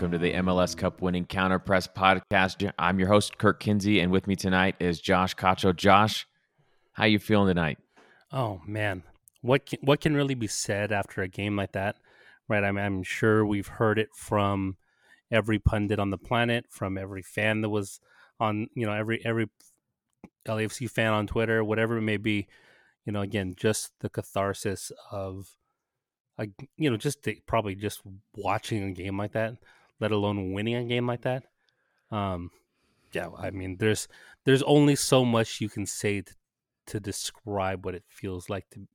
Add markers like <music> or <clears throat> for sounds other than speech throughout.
Welcome to the MLS Cup winning Counter Press podcast. I'm your host, Kirk Kinsey, and with me tonight is Josh Cacho. Josh, how you feeling tonight? Oh man, what can, what can really be said after a game like that, right? I'm, I'm sure we've heard it from every pundit on the planet, from every fan that was on, you know, every every LAFC fan on Twitter, whatever it may be. You know, again, just the catharsis of like you know just probably just watching a game like that let alone winning a game like that. Um yeah i mean there's there's only so much you can say to, to describe what it feels like to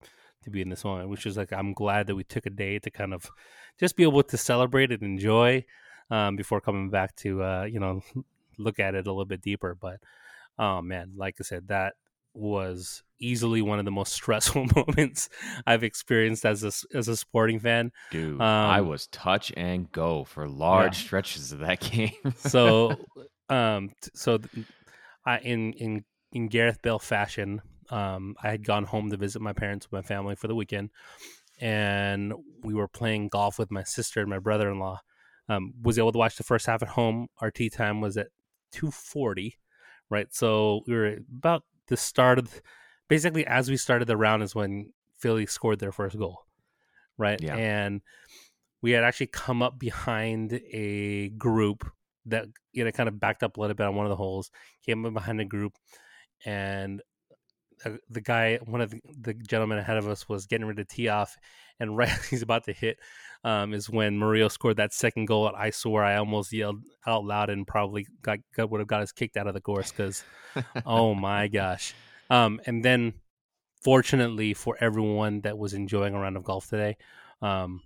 to be in this moment which is like i'm glad that we took a day to kind of just be able to celebrate and enjoy um, before coming back to uh, you know look at it a little bit deeper. But oh man like i said that was easily one of the most <laughs> stressful <laughs> moments I've experienced as a as a sporting fan. Dude, um, I was touch and go for large yeah. stretches of that <laughs> game. so, um, so I in in in Gareth Bale fashion, um, I had gone home to visit my parents with my family for the weekend, and we were playing golf with my sister and my brother in law. Um, was able to watch the first half at home. Our tee time was at two forty, right? So we were about the start of basically as we started the round is when Philly scored their first goal, right? Yeah. And we had actually come up behind a group that you know kind of backed up a little bit on one of the holes, came up behind a group, and the guy, one of the, the, gentlemen ahead of us, was getting ready to tee off, and right as <laughs> he's about to hit, um, is when Murillo scored that second goal. And I swore I almost yelled out loud and probably got, got would have got us kicked out of the course because, oh my <laughs> gosh! Um, and then, fortunately for everyone that was enjoying a round of golf today, um,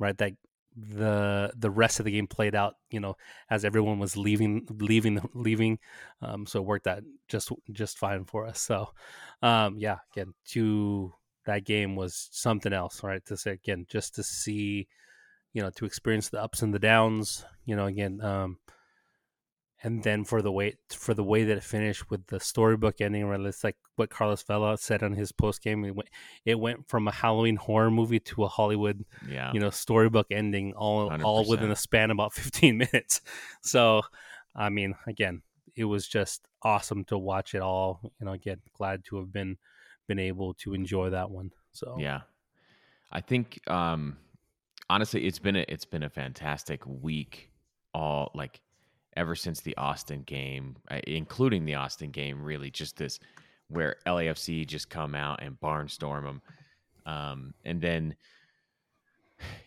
right, that the the rest of the game played out you know as everyone was leaving leaving leaving. Um so it worked out just just fine for us. So um yeah again to that game was something else right? To say again just to see you know to experience the ups and the downs you know again um and then for the way for the way that it finished with the storybook ending, where it's like what Carlos Vela said on his post game, it went it went from a Halloween horror movie to a Hollywood, yeah. you know, storybook ending, all 100%. all within a span of about <laughs> fifteen minutes. So, I mean, again, it was just awesome to watch it all. You know, again, glad to have been been able to enjoy that one. So yeah, I think um honestly, it's been a it's been a fantastic week. All like ever since the Austin game, uh, including the Austin game, really just this where LAFC just come out and barnstorm them. Um, and then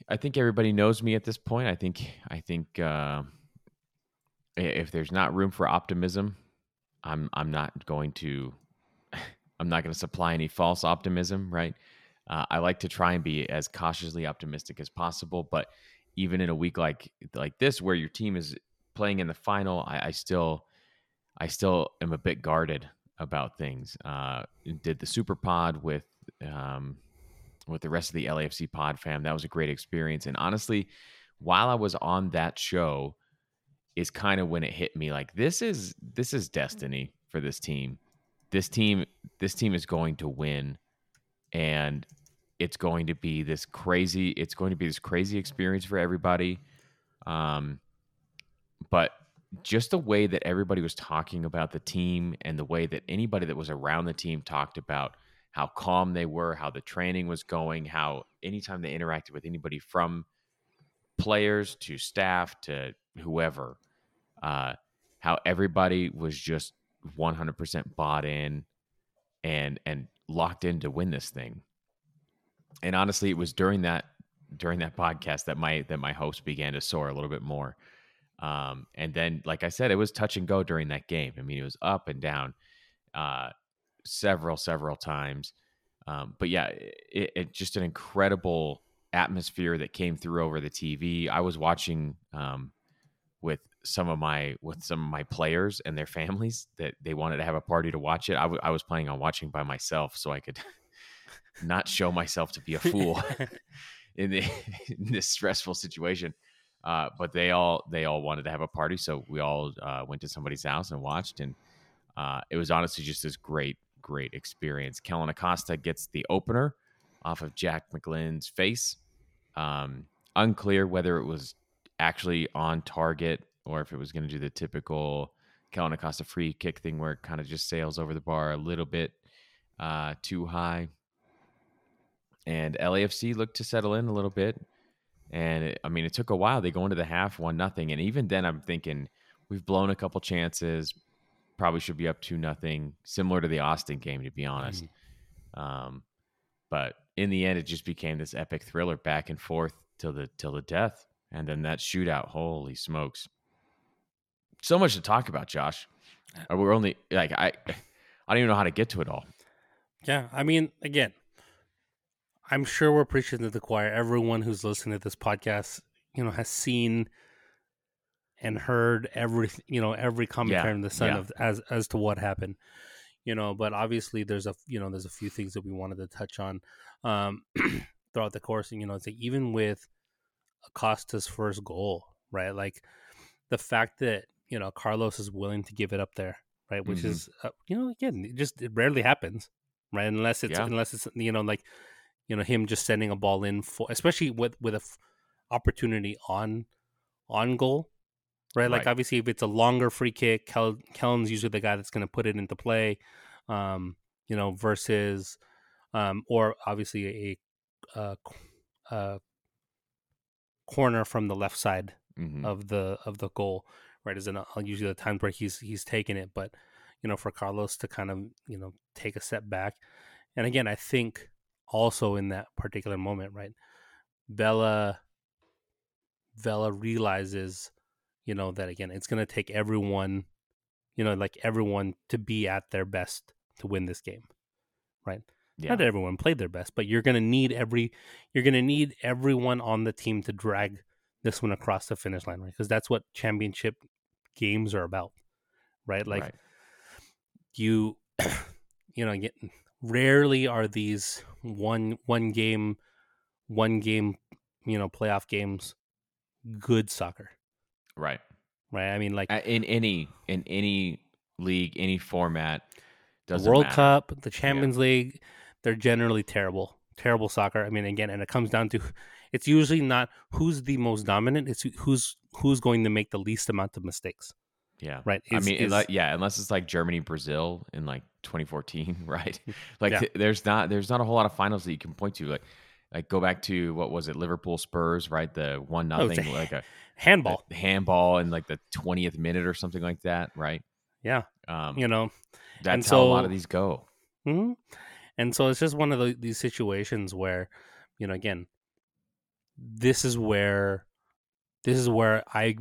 I think everybody knows me at this point. I think I think uh, if there's not room for optimism, I'm I'm not going to <laughs> I'm not going to supply any false optimism, right? Uh, I like to try and be as cautiously optimistic as possible, but even in a week like like this, where your team is playing in the final, I, I still I still am a bit guarded about things. Uh, did the Super Pod with um, with the rest of the LAFC Pod fam. That was a great experience. And honestly, while I was on that show, is kind of when it hit me like this is this is destiny for this team. This team this team is going to win, and it's going to be this crazy. It's going to be this crazy experience for everybody. Um, but just the way that everybody was talking about the team and the way that anybody that was around the team talked about how calm they were, how the training was going, how anytime they interacted with anybody from players to staff to whoever, uh, how everybody was just 100% bought in and and locked in to win this thing. And honestly, it was during that during that podcast that my that my hopes began to soar a little bit more um, and then, like I said, it was touch and go during that game. I mean, it was up and down uh, several, several times. Um, but yeah, it, it, just an incredible atmosphere that came through over the TV. I was watching um, with some of my with some of my players and their families that they wanted to have a party to watch it. I, w- I was planning on watching by myself so I could <laughs> not show myself to be a fool <laughs> <laughs> in, the, in this stressful situation. Uh, but they all they all wanted to have a party, so we all uh, went to somebody's house and watched, and uh, it was honestly just this great great experience. Kellyn Acosta gets the opener off of Jack McGlynn's face. Um, unclear whether it was actually on target or if it was going to do the typical Kellyn Acosta free kick thing where it kind of just sails over the bar a little bit uh, too high. And LAFC looked to settle in a little bit. And it, I mean, it took a while. They go into the half one nothing, and even then, I'm thinking we've blown a couple chances. Probably should be up two nothing, similar to the Austin game, to be honest. Mm-hmm. Um, but in the end, it just became this epic thriller back and forth till the till the death, and then that shootout. Holy smokes! So much to talk about, Josh. Uh, we're only like I, <sighs> I don't even know how to get to it all. Yeah, I mean, again, I'm sure we're preaching to the choir. Everyone who's listening to this podcast, you know, has seen and heard every, you know, every commentary yeah, in the sun yeah. of as as to what happened. You know, but obviously there's a, you know, there's a few things that we wanted to touch on um, <clears throat> throughout the course. And you know, it's like even with Acosta's first goal, right? Like the fact that you know Carlos is willing to give it up there, right? Which mm-hmm. is, uh, you know, again, it just it rarely happens, right? Unless it's yeah. unless it's you know like you know him just sending a ball in for especially with with a f- opportunity on on goal right? Like obviously if it's a longer free kick Kel- Kellyn's usually the guy that's going to put it into play um you know versus um or obviously a, a, a corner from the left side mm-hmm. of the of the goal right is an usually the times where he's he's taking it but you know for Carlos to kind of you know take a step back and again I think also in that particular moment, right? Vela Vela realizes, you know, that again, it's going to take everyone, you know, like everyone to be at their best to win this game, right? Yeah. Not everyone played their best, but you're going to need every, you're going to need everyone on the team to drag this one across the finish line, right? Because that's what championship games are about, right? Like right. you, <clears throat> you know, get rarely are these one one game one game you know playoff games good soccer. Right. Right? I mean like in any in any league any format doesn't world matter. cup the champions yeah. league they're generally terrible terrible soccer. I mean again and it comes down to it's usually not who's the most dominant it's who's who's going to make the least amount of mistakes yeah. Right. I mean, is, yeah, unless it's like Germany, Brazil in like 2014, <laughs> right? <laughs> Like yeah. th- there's not there's not a whole lot of finals that you can point to. Like like go back to what was it, Liverpool Spurs, right? The one nothing, oh, like a <laughs> handball, a handball in like the 20th minute or something like that, right? Yeah. Um, you know, that's how a lot of these go. Mm-hmm. And so it's just one of the, these situations where, you know, again, this is where this is where I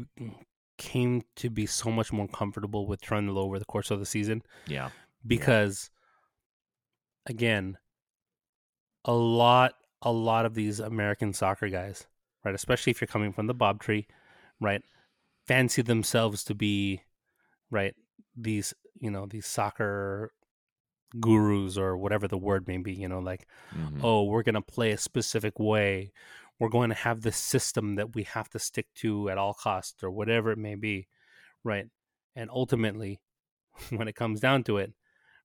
came to be so much more comfortable with Trundle over the course of the season. Yeah. Because yeah. again, a lot a lot of these American soccer guys, right, especially if you're coming from the Bob tree, right, fancy themselves to be right these, you know, these soccer gurus or whatever the word may be, you know, like, mm-hmm. oh, we're going to play a specific way we're going to have this system that we have to stick to at all costs or whatever it may be right? And ultimately <laughs> when it comes down to it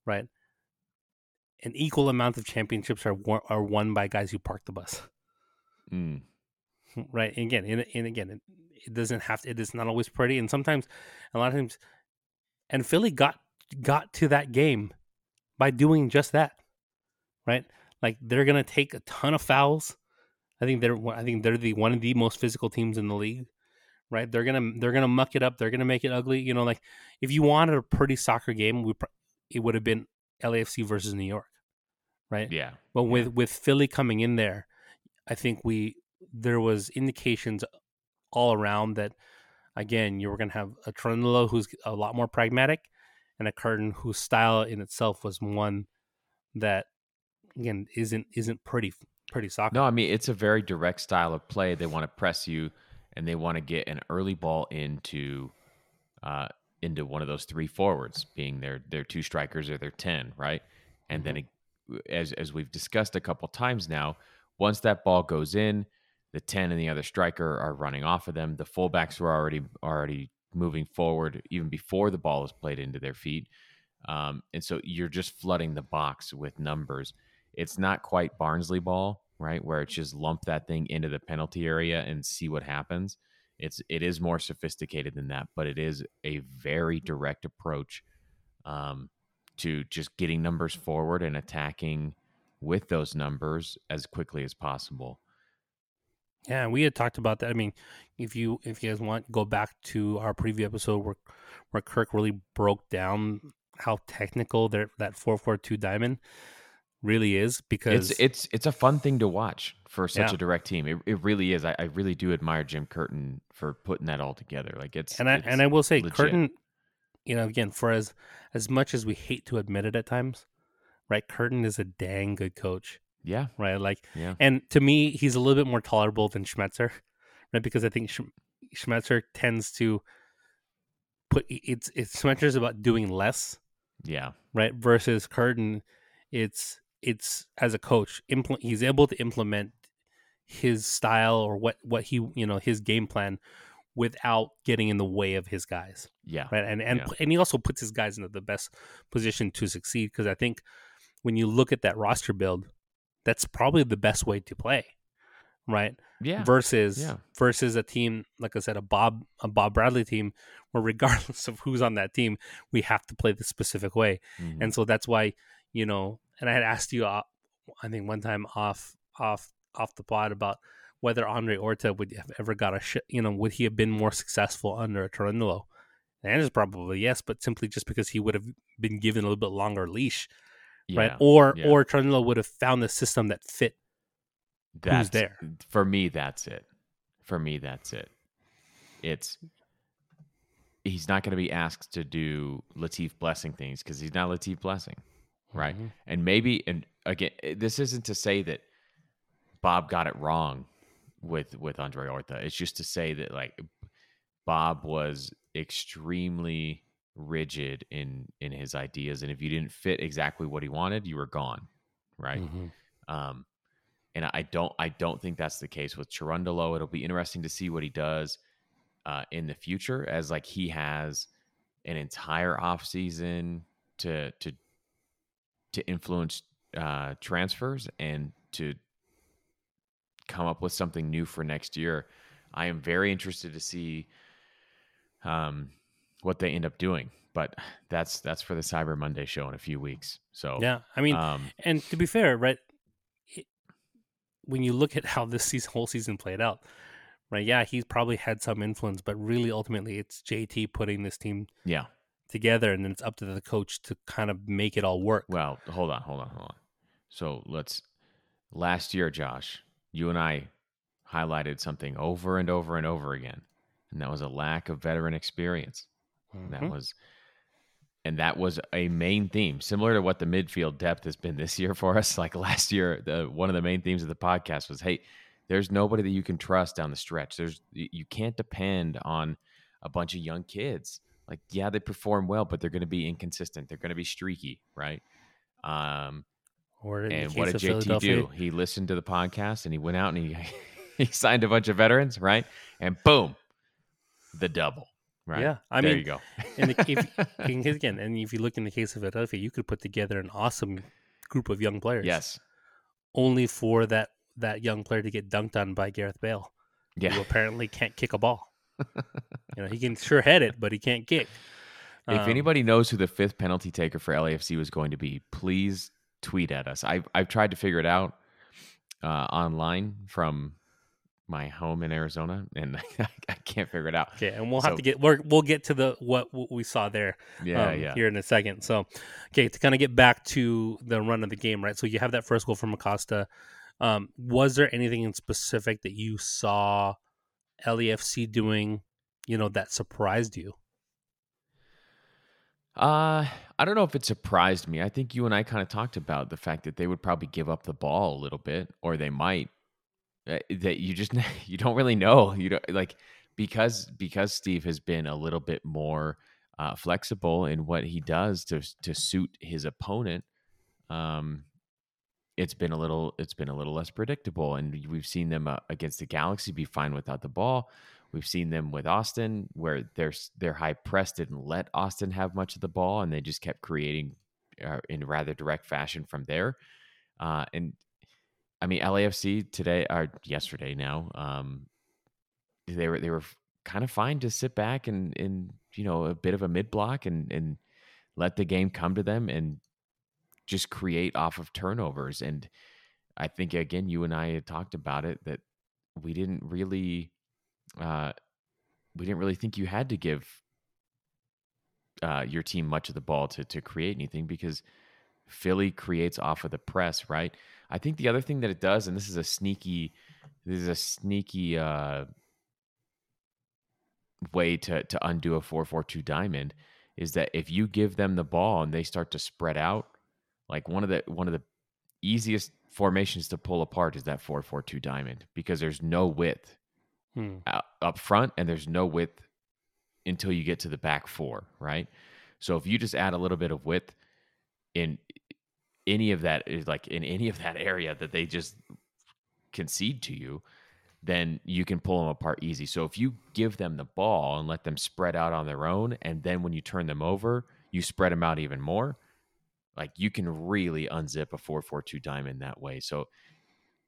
right an equal amount of championships are are won by guys who park the bus. Mm. <laughs> right and again and, and again it, it doesn't have to, it is not always pretty and sometimes a lot of times and philly got got to that game by doing just that right? Like they're gonna take a ton of fouls I think they're I think they're the one of the most physical teams in the league. Right? They're gonna they're gonna muck it up. They're gonna make it ugly. You know, like if you wanted a pretty soccer game, we it would have been LAFC versus New York, right? Yeah. But yeah. with with Philly coming in there, I think we there was indications all around that again you were going to have a Trundle who's a lot more pragmatic, and a Curtin whose style in itself was one that again isn't isn't pretty pretty soccer. No, I mean it's a very direct style of play. They want to press you, and they want to get an early ball into uh, into one of those three forwards, being their their two strikers or their ten, right? And mm-hmm. then, it, as as we've discussed a couple times now, once that ball goes in, the ten and the other striker are running off of them. The fullbacks were already already moving forward even before the ball is played into their feet, um, and so you're just flooding the box with numbers it's not quite Barnsley ball, right? Where it's just lump that thing into the penalty area and see what happens. It's it is more sophisticated than that, but it is a very direct approach um, to just getting numbers forward and attacking with those numbers as quickly as possible. Yeah, we had talked about that. I mean, if you if you guys want, go back to our preview episode where where Kirk really broke down how technical their that four four two diamond really is because it's it's it's a fun thing to watch for such Yeah. a direct team. It, it really is. I, I really do admire Jim Curtin for putting that all together. Like it's and I it's and I will say legit. Curtin, you know, again for as as much as we hate to admit it at times, right? Curtin is a dang good coach, yeah right? Like, yeah and to me, he's a little bit more tolerable than Schmetzer, <laughs> right? Because I think Sch- Schmetzer tends to put it's it's Schmetzer's about doing less, yeah right? Versus Curtin, it's it's as a coach, implement he's able to implement his style or what what he you know his game plan without getting in the way of his guys yeah right? And and Yeah. and he also puts his guys into the best position to succeed because I think when you look at that roster build, that's probably the best way to play, right? yeah Versus Yeah. versus a team like I said, a Bob a Bob Bradley team, where <laughs> regardless of who's on that team, we have to play the specific way, Mhm. and so that's why you know. And I had asked you, uh, I think one time off off off the pod about whether Andre Horta would have ever got a sh- you know would he have been more successful under a Cherundolo? The answer is probably yes, but simply just because he would have been given a little bit longer leash, right? Or yeah. or Cherundolo would have found the system that fit. that's there? for me that's it for me that's it it's he's not going to be asked to do latif blessing things because he's not latif blessing right Mhm. and maybe and again eh, this isn't to say that bob got it wrong with with andre horta it's just to say that like bob was extremely rigid in in his ideas and if you didn't fit exactly what he wanted you were gone right Mhm. um, and I don't I don't think that's the case with Cherundolo. It'll be interesting to see what he does uh, in the future, as like he has an entire off season to to to influence uh, transfers and to come up with something new for next year. I am very interested to see um, what they end up doing, but that's that's for the Cyber Monday show in a few weeks. So Yeah, I mean, um, and to be fair, right, it, when you look at how this season, whole season played out, right? Yeah, he's probably had some influence, but really, ultimately, it's JT putting this team yeah. Together, and then it's up to the coach to kind of make it all work. Well, hold on, hold on, hold on. So let's. Last year, Josh, you and I highlighted something over and over and over again, and that was a lack of veteran experience. And that mm-hmm. was, and that was a main theme, similar to what the midfield depth has been this year for us. <laughs> Like last year, the one of the main themes of the podcast was, "Hey, there's nobody that you can trust down the stretch. There's you can't depend on a bunch of young kids. Like, yeah, they perform well, but they're going to be inconsistent. They're going to be streaky, right? Um, Or in and what did JT do? He listened to the podcast and he went out and he <laughs> he signed a bunch of veterans, right? And boom, the double, right? Yeah, I there mean, you go. and the, if, <laughs> again, and if you look in the case of Philadelphia, you could put together an awesome group of young players. yes, only for that that young player to get dunked on by Gareth Bale, yeah, who apparently can't kick a ball. You know, he can sure head it, but he can't kick. If Um, anybody knows who the fifth penalty taker for LAFC was going to be, please tweet at us. I've I've tried to figure it out uh, online from my home in Arizona, and <laughs> I can't figure it out. Okay, and we'll have to get we're, we'll get to the what, what we saw there Yeah, um, yeah. here in a second. So, okay, to kind of get back to the run of the game, right? So you have that first goal from Acosta. Um, was there anything in specific that you saw LAFC doing, you know, that surprised you? Uh, I don't know if it surprised me. I think you and I kind of talked about the fact that they would probably give up the ball a little bit, or they might. Uh, that you just <laughs> you don't really know. You don't like because because Steve has been a little bit more uh, flexible in what he does to to suit his opponent. Um, it's been a little it's been a little less predictable, and we've seen them uh, against the Galaxy be fine without the ball. We've seen them with Austin, where their their high press didn't let Austin have much of the ball, and they just kept creating uh, in rather direct fashion from there. Uh, and I mean, LAFC today or yesterday now, um, they were they were kind of fine to sit back and and you know a bit of a mid block and and let the game come to them and just create off of turnovers. And I think again, you and I had talked about it that we didn't really, uh, we didn't really think you had to give uh, your team much of the ball to to create anything because Philly creates off of the press, right? I think the other thing that it does, and this is a sneaky, this is a sneaky uh, way to to undo a four four two diamond, is that if you give them the ball and they start to spread out, like one of the one of the easiest formations to pull apart is that four four two diamond because there's no width hmm. up front and there's no width until you get to the back four, right? So if you just add a little bit of width in any of that is like in any of that area that they just concede to you, then you can pull them apart easy. So if you give them the ball and let them spread out on their own, and then when you turn them over, you spread them out even more, like you can really unzip a 442 diamond that way. So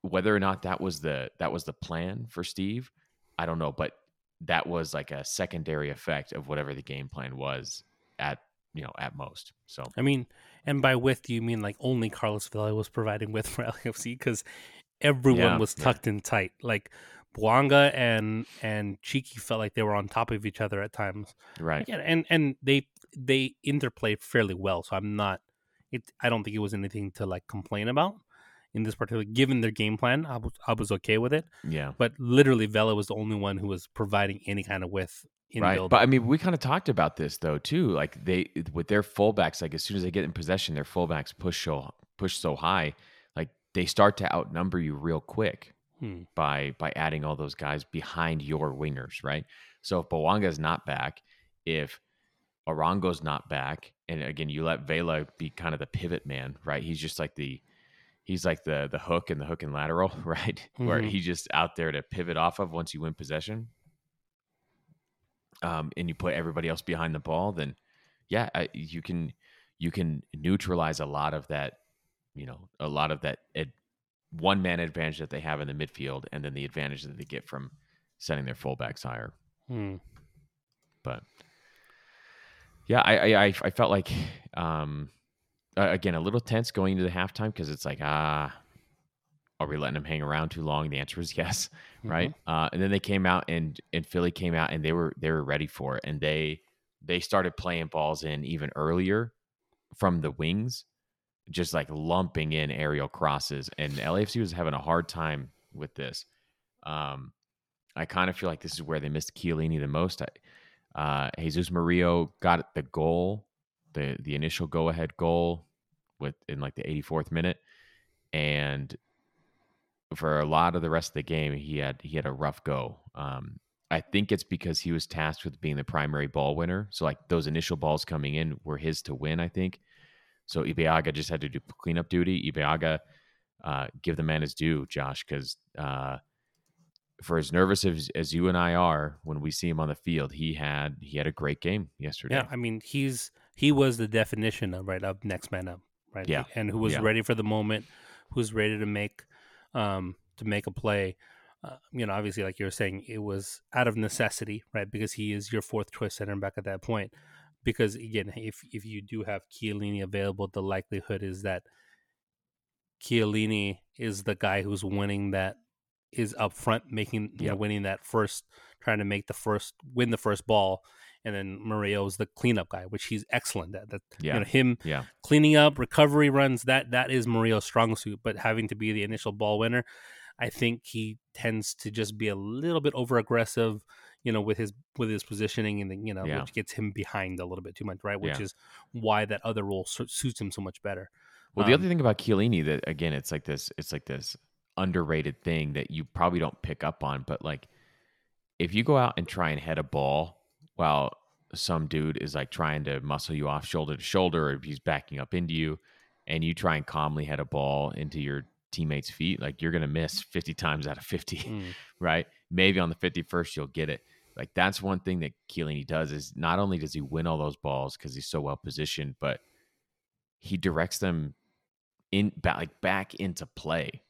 whether or not that was the that was the plan for Steve, I don't know, but that was like a secondary effect of whatever the game plan was at you know at most. So I mean, and by width, do you mean like only Carlos Vela was providing width for <laughs> LAFC because everyone yeah, was tucked yeah. in tight. Like Bouanga and and Chicho felt like they were on top of each other at times. Right. Yeah, and and they they interplay fairly well. So I'm not. It. I don't think it was anything to like complain about in this particular. Given their game plan, I was I was okay with it. Yeah. But literally, Vela was the only one who was providing any kind of width right. Build. But I mean, we kind of talked about this though too. Like they with their fullbacks, like as soon as they get in possession, their fullbacks push so push so high, like they start to outnumber you real quick hmm. by by adding all those guys behind your wingers, right? So if Bouanga is not back, if Arango's not back, and again you let Vela be kind of the pivot man, right? He's just like the he's like the the hook and the hook and lateral, <laughs> right? Mm-hmm. Where he's just out there to pivot off of once you win possession um, and you put everybody else behind the ball, then yeah, I, you can you can neutralize a lot of that, you know, a lot of that one man advantage that they have in the midfield, and then the advantage that they get from setting their fullbacks higher. Hmm. But yeah, I, I I felt like um, again a little tense going into the halftime because it's like ah are we letting them hang around too long? The answer is <laughs> yes, right? Mm-hmm. Uh, and then they came out and and Philly came out and they were they were ready for it, and they they started playing balls in even earlier from the wings, just like lumping in aerial crosses, and LAFC was having a hard time with this. Um, I kind of feel like this is where they missed Chiellini the most. I, uh, Jesus Murillo got the goal, the the initial go ahead goal with in like the 84th minute, and for a lot of the rest of the game, he had he had a rough go. Um, I think it's because he was tasked with being the primary ball winner. So like those initial balls coming in were his to win. I think. So Ibeagha just had to do cleanup duty. Ibeagha, uh, give the man his due, Josh, because uh, for as nervous as, as you and I are when we see him on the field, he had he had a great game yesterday. Yeah, I mean he's he was the definition of right up next man up, right? Yeah, and who was yeah. ready for the moment, who's ready to make um, to make a play. Uh, you know, obviously, like you were saying, it was out of necessity, right? Because he is your fourth choice center back at that point. Because again, if if you do have Chiellini available, the likelihood is that Chiellini is the guy who's winning that is up front, making you know, winning that first, trying to make the first win the first ball, and then Murillo's the cleanup guy, which he's excellent at. That yeah. you know him yeah. cleaning up, recovery runs that that is Murillo's strong suit. But having to be the initial ball winner, I think he tends to just be a little bit over aggressive, you know, with his with his positioning, and you know, yeah. which gets him behind a little bit too much, right? Which yeah. is why that other role suits him so much better. Well, the um, other thing about Chiellini that again, it's like this, it's like this underrated thing that you probably don't pick up on, but like if you go out and try and head a ball while some dude is like trying to muscle you off shoulder to shoulder, or if he's backing up into you, and you try and calmly head a ball into your teammate's feet, like you're gonna miss <laughs> 50 times out of 50, mm. <laughs> right? Maybe on the 51st you'll get it. Like that's one thing that Chiellini does is not only does he win all those balls because he's so well positioned, but he directs them in back like back into play.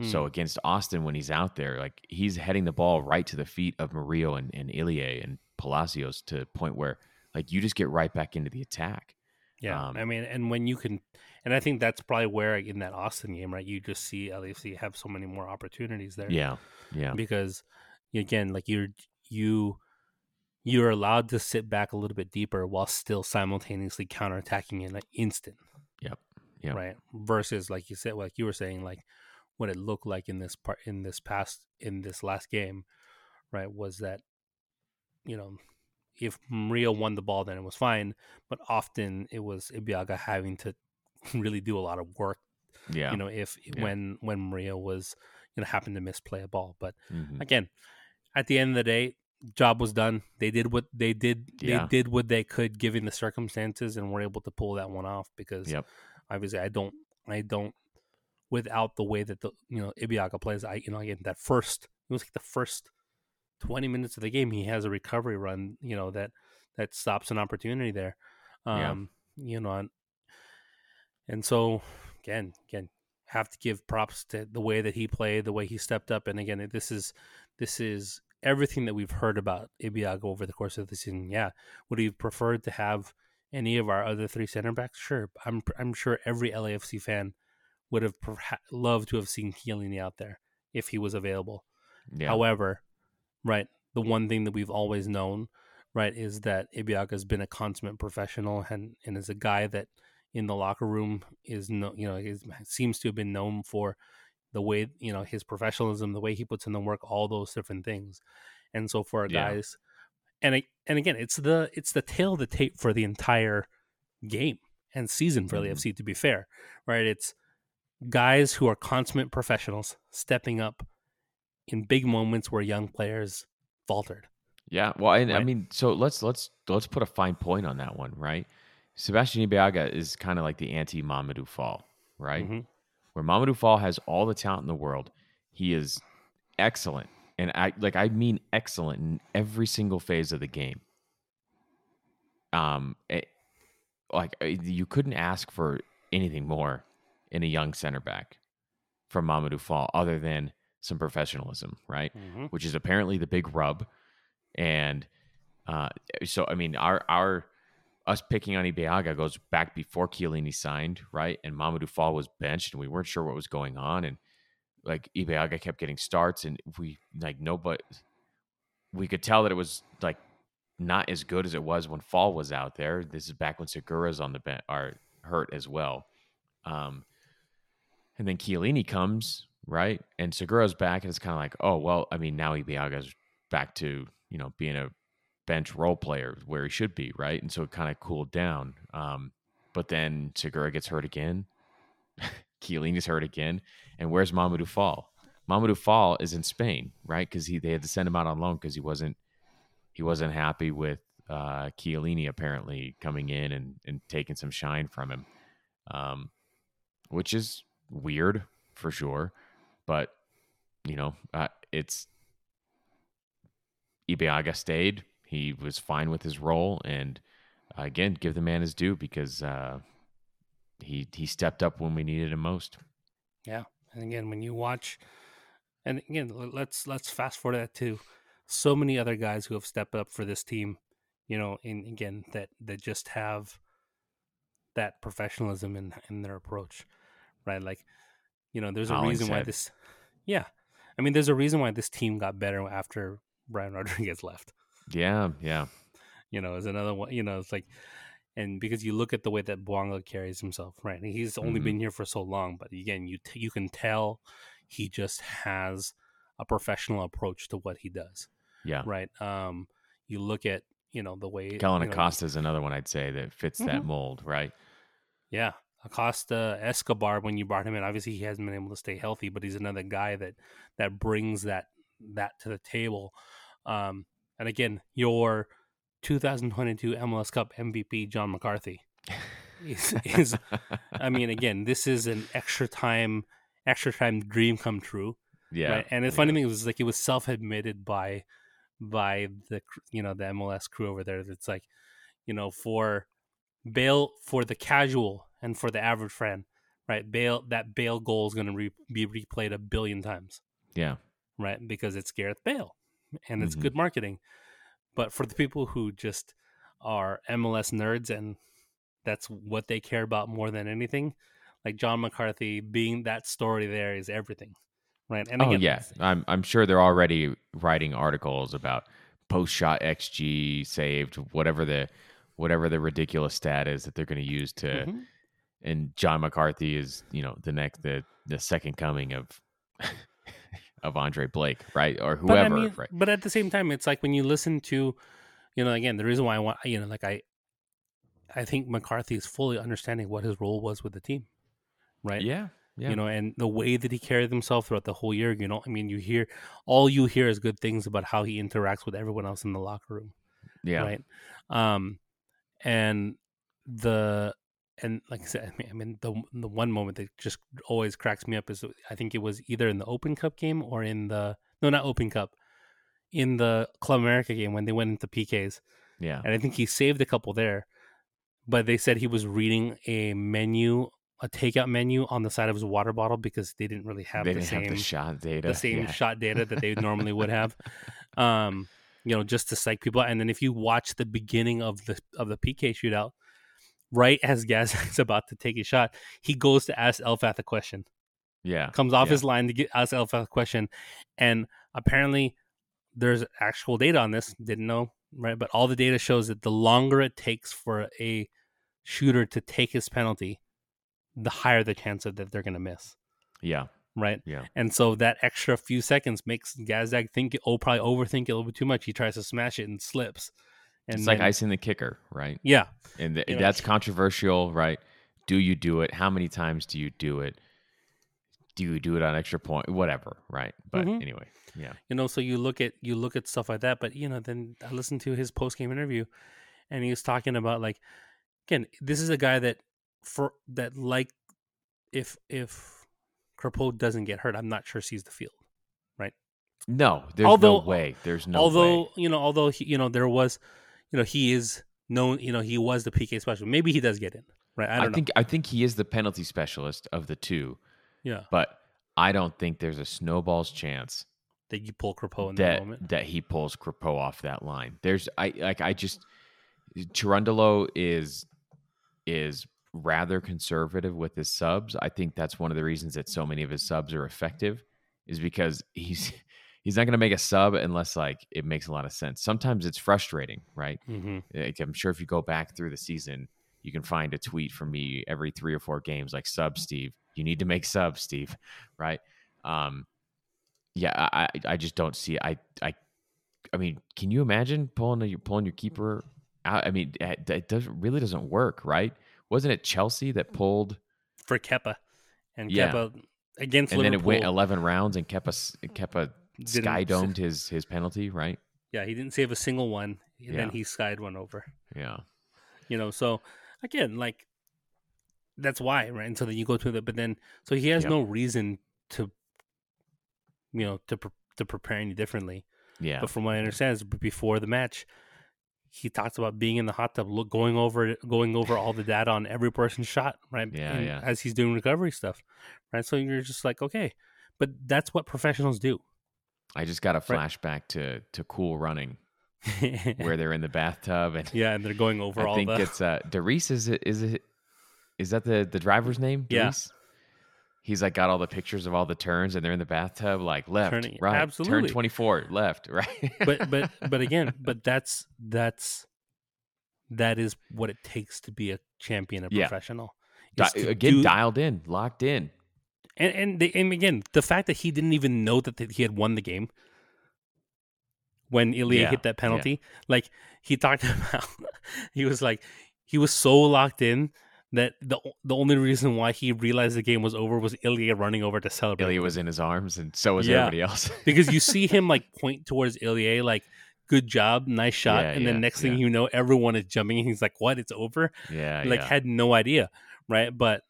So Mm. against Austin, when he's out there, like he's heading the ball right to the feet of Murillo and, and Ilie and Palacios to the point where like you just get right back into the attack. Yeah, Um, I mean, and when you can, and I think that's probably where in that Austin game, right, you just see LAFC have so many more opportunities there. Yeah. Yeah. because again, like you're you you're allowed to sit back a little bit deeper while still simultaneously counterattacking in an instant. Yep. Yep. Right. Versus like you said, like you were saying, like what it looked like in this part in this past in this last game, right, was that you know if Murillo won the ball, then it was fine. But often it was Ibeagha having to <laughs> really do a lot of work. Yeah. You know, if Yeah. when when Murillo was you know happened to misplay a ball, but Mhm. again, at the end of the day, job was done. They did what they did. Yeah. They did what they could given the circumstances, and were able to pull that one off. Because Yep. obviously, I don't, I don't, without the way that the you know Ibeagha plays, I you know again that first it was like the first twenty minutes of the game, he has a recovery run, you know that that stops an opportunity there. Yeah. Um, you know, and, and so again, again, have to give props to the way that he played, the way he stepped up, and again, this is this is everything that we've heard about Ibeagha over the course of the season. Yeah, would he preferred to have any of our other three center backs? Sure, I'm I'm sure every LAFC fan would have perha- loved to have seen Chiellini out there if he was available. Yeah. However, right, the one thing that we've always known, right, is that Ibeagha has been a consummate professional and, and is a guy that in the locker room is no, you know, is, seems to have been known for the way you know his professionalism, the way he puts in the work, all those different things. And so for our Yeah. guys, and I- and again, it's the it's the tail of the tape for the entire game and season for Mhm. FC. To be fair, right, it's guys who are consummate professionals stepping up in big moments where young players faltered. Yeah, well, and I mean, so let's let's let's put a fine point on that one, right? Sebastian Ibeagha is kind of like the anti Mamadou Fall, right? Mhm. Where Mamadou Fall has all the talent in the world, he is excellent, and I like I mean excellent in every single phase of the game. Um, it, like uh, you couldn't ask for anything more in a young center back from Mamadou Fall, other than some professionalism, right? Mhm. which is apparently the big rub. And uh, so, I mean, our our us picking on Ibeagha goes back before Chiellini signed, right? And Mamadou Fall was benched, and we weren't sure what was going on. And like Ibeagha kept getting starts, and we like nobody. We could tell that it was like not as good as it was when Fall was out there. This is back when Segura's on the bench, are hurt as well. Um, and then Chiellini comes, right? And Segura's back, and it's kind of like, oh, well, I mean, now Ibeagha's back to, you know, being a bench role player where he should be, right? And so it kind of cooled down. Um, but then Segura gets hurt again. <laughs> Chiellini's hurt again. And where's Mamadou Fall? Mamadou Fall is in Spain, right? Because he they had to send him out on loan because he wasn't he wasn't happy with uh Chiellini apparently coming in and, and taking some shine from him. Um, which is weird for sure, but you know, uh, it's Ibeagha stayed. He was fine with his role, and uh, again, give the man his due because uh, he he stepped up when we needed him most. Yeah, and again, when you watch, and again, let's let's fast forward that too. So many other guys who have stepped up for this team, you know, and again that that just have that professionalism in in their approach, right? Like, you know, there's a Hollingshead. reason why this. Yeah, I mean, there's a reason why this team got better after Brian <laughs> Rodriguez left. Yeah, yeah, You know, is another one. You know, it's like, and because you look at the way that Bouanga carries himself, right? He's only Mhm. been here for so long, but again, you t- you can tell he just has a professional approach to what he does, yeah. right? Um, you look at you know the way Kellyn Acosta is another one I'd say that fits that Mhm. mold, right? Yeah, Acosta, Escobar. When you brought him in, obviously he hasn't been able to stay healthy, but he's another guy that that brings that that to the table. Um, and again, your 2022 MLS Cup MVP John McCarthy is, is I <laughs> mean, again, this is an extra time, extra time dream come true. yeah. right? And the yeah. funny thing was like it was self admitted by by the you know the MLS crew over there. That's like, you know, for Bale for the casual and for the average fan, right? Bale that Bale goal is going to re- be replayed a billion times, Yeah. right? Because it's Gareth Bale, and it's Mhm. good marketing. But for the people who just are MLS nerds and that's what they care about more than anything, like John McCarthy being that story there is everything, right? And oh yeah, I'm I'm sure they're already writing articles about post shot xG saved, whatever the whatever the ridiculous stat is that they're going to use to. Mhm. And John McCarthy is you know the next the the second coming of <laughs> of Andre Blake, right, or but I whoever, mean, right? but at the same time, it's like when you listen to, you know, again, the reason why I want, you know, like I, I think McCarthy is fully understanding what his role was with the team, right? Yeah, yeah, You know, and the way that he carried himself throughout the whole year. You know, I mean, you hear all you hear is good things about how he interacts with everyone else in the locker room, yeah, right? Um, and the and like I said, I mean, I mean, the the one moment that just always cracks me up is I think it was either in the Open Cup game or in the no, not Open Cup, in the Club America game when they went into PKs, yeah. and I think he saved a couple there, but they said he was reading a menu, a takeout menu on the side of his water bottle because they didn't really have they the same have the shot data, the same yeah. shot data that they normally would have. <laughs> Um, you know, just to psych people out. And then if you watch the beginning of the of the PK shootout, right as Gazdag's <laughs> about to take a shot, he goes to ask Elfath a question. Yeah, Comes off yeah. his line to get ask Elfath a question, and apparently there's actual data on this. Didn't know, right? But all the data shows that the longer it takes for a shooter to take his penalty, the higher the chance of that they're going to miss, yeah, right? yeah. And so that extra few seconds makes Gazdag think, oh, probably overthink it a little bit too much. He tries to smash it and slips. And it's like icing the kicker, right? Yeah. And th- You know- that's controversial, right? Do you do it? How many times do you do it? Do you do it on extra point? Whatever, right? But Mhm. anyway, yeah, You know, so you look at you look at stuff like that, but you know, then I listened to his post game interview and he was talking about like again, this is a guy that for that like if if Crépeau doesn't get hurt, I'm not sure sees the field. Right? No, there's Although- no way. There's no although, way. you know, although he, you know, there was you know, he is known, you know, he was the PK specialist. Maybe he does get in. Right. I I, don't know. think I think he is the penalty specialist of the two, yeah. but I don't think there's a snowball's chance That you pull Crépeau in that that moment. that he pulls Crépeau off that line. There's I like I just Cherundolo is is rather conservative with his subs. I think that's one of the reasons that so many of his subs are effective is because he's he's not going to make a sub unless like it makes a lot of sense. Sometimes it's frustrating, right? Mm-hmm. Like, I'm sure if you go back through the season, you can find a tweet from me every three or four games like sub Steve. You need to make sub Steve, <laughs> right? Um, yeah, I I- just don't see. I I I mean, can you imagine pulling your pulling your keeper out? I mean, it, it does really doesn't work, right? Wasn't it Chelsea that pulled, For Kepa. And Yeah. Kepa against and then it went eleven rounds, and Kepa didn't- sky domed his his penalty, right? Yeah, he didn't save a single one. And then he skied one over. Yeah, You know, so again, like that's why, right? And so then you go to the, but then so he has Yep. no reason to, you know, to pre- to prepare any differently. yeah, But from what I understand, is before the match, he talks about being in the hot tub, look, going over going over all the data on every person's shot, right? Yeah, And yeah. As he's doing recovery stuff, right? So you're just like, okay, but that's what professionals do. I just got a Right. flashback to to Cool Running <laughs> where they're in the bathtub and yeah, and they're going over all I think the. it's uh <laughs> Derice is it is it is that the the driver's name? Yeah. He's like got all the pictures of all the turns and they're in the bathtub like left, Turning- right, absolutely. turn 24, left, <laughs> right. but but but again, but that's that's that is what it takes to be a champion, a Yeah. professional. Di- again do- dialed in, locked in. And and, they, and again, the fact that he didn't even know that th- he had won the game when Ilie Yeah, hit that yeah. penalty, like he talked <laughs> about, he was like he was so locked in that the the only reason why he realized the game was over was Ilie running over to celebrate. Ilie was in his arms and so was Yeah. everybody else. <laughs> because you see him like point towards Ilie, like "good job, nice shot," Yeah, and then next thing yeah. you know, everyone is jumping. and He's like, "What? It's over!" yeah, like yeah. had no idea, right? But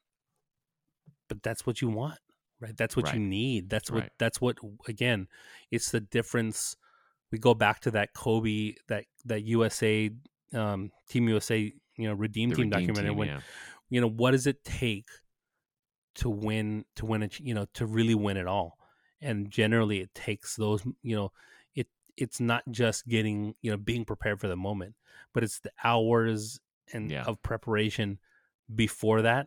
but that's what you want, right? That's what you need. That's what Right. that's what again. It's the difference. We go back to that Kobe, that that USA um, Team USA, you know, Redeem the Team Redeem documentary. team, when yeah. you know what does it take to win to win it you know to really win it all and generally it takes those you know it it's not just getting you know being prepared for the moment but it's the hours and Yeah. of preparation before that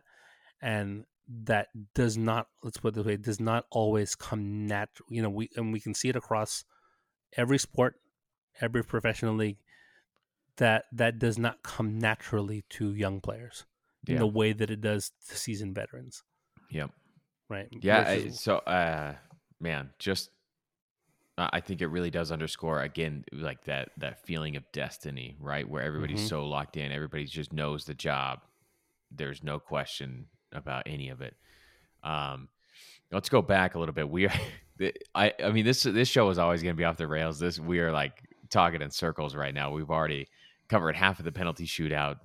and that does not let's put it this way does not always come natural you know we and we can see it across every sport every professional league that that does not come naturally to young players in the way that it does to seasoned veterans Yep. right Yeah. I- so, uh, man, just I think it really does underscore again, like that that feeling of destiny, right? Where everybody's Mhm. so locked in, everybody just knows the job. There's no question about any of it. Um, let's go back a little bit. We are, <laughs> I, I mean, this this show is always going to be off the rails. This we are like talking in circles right now. We've already covered half of the penalty shootout,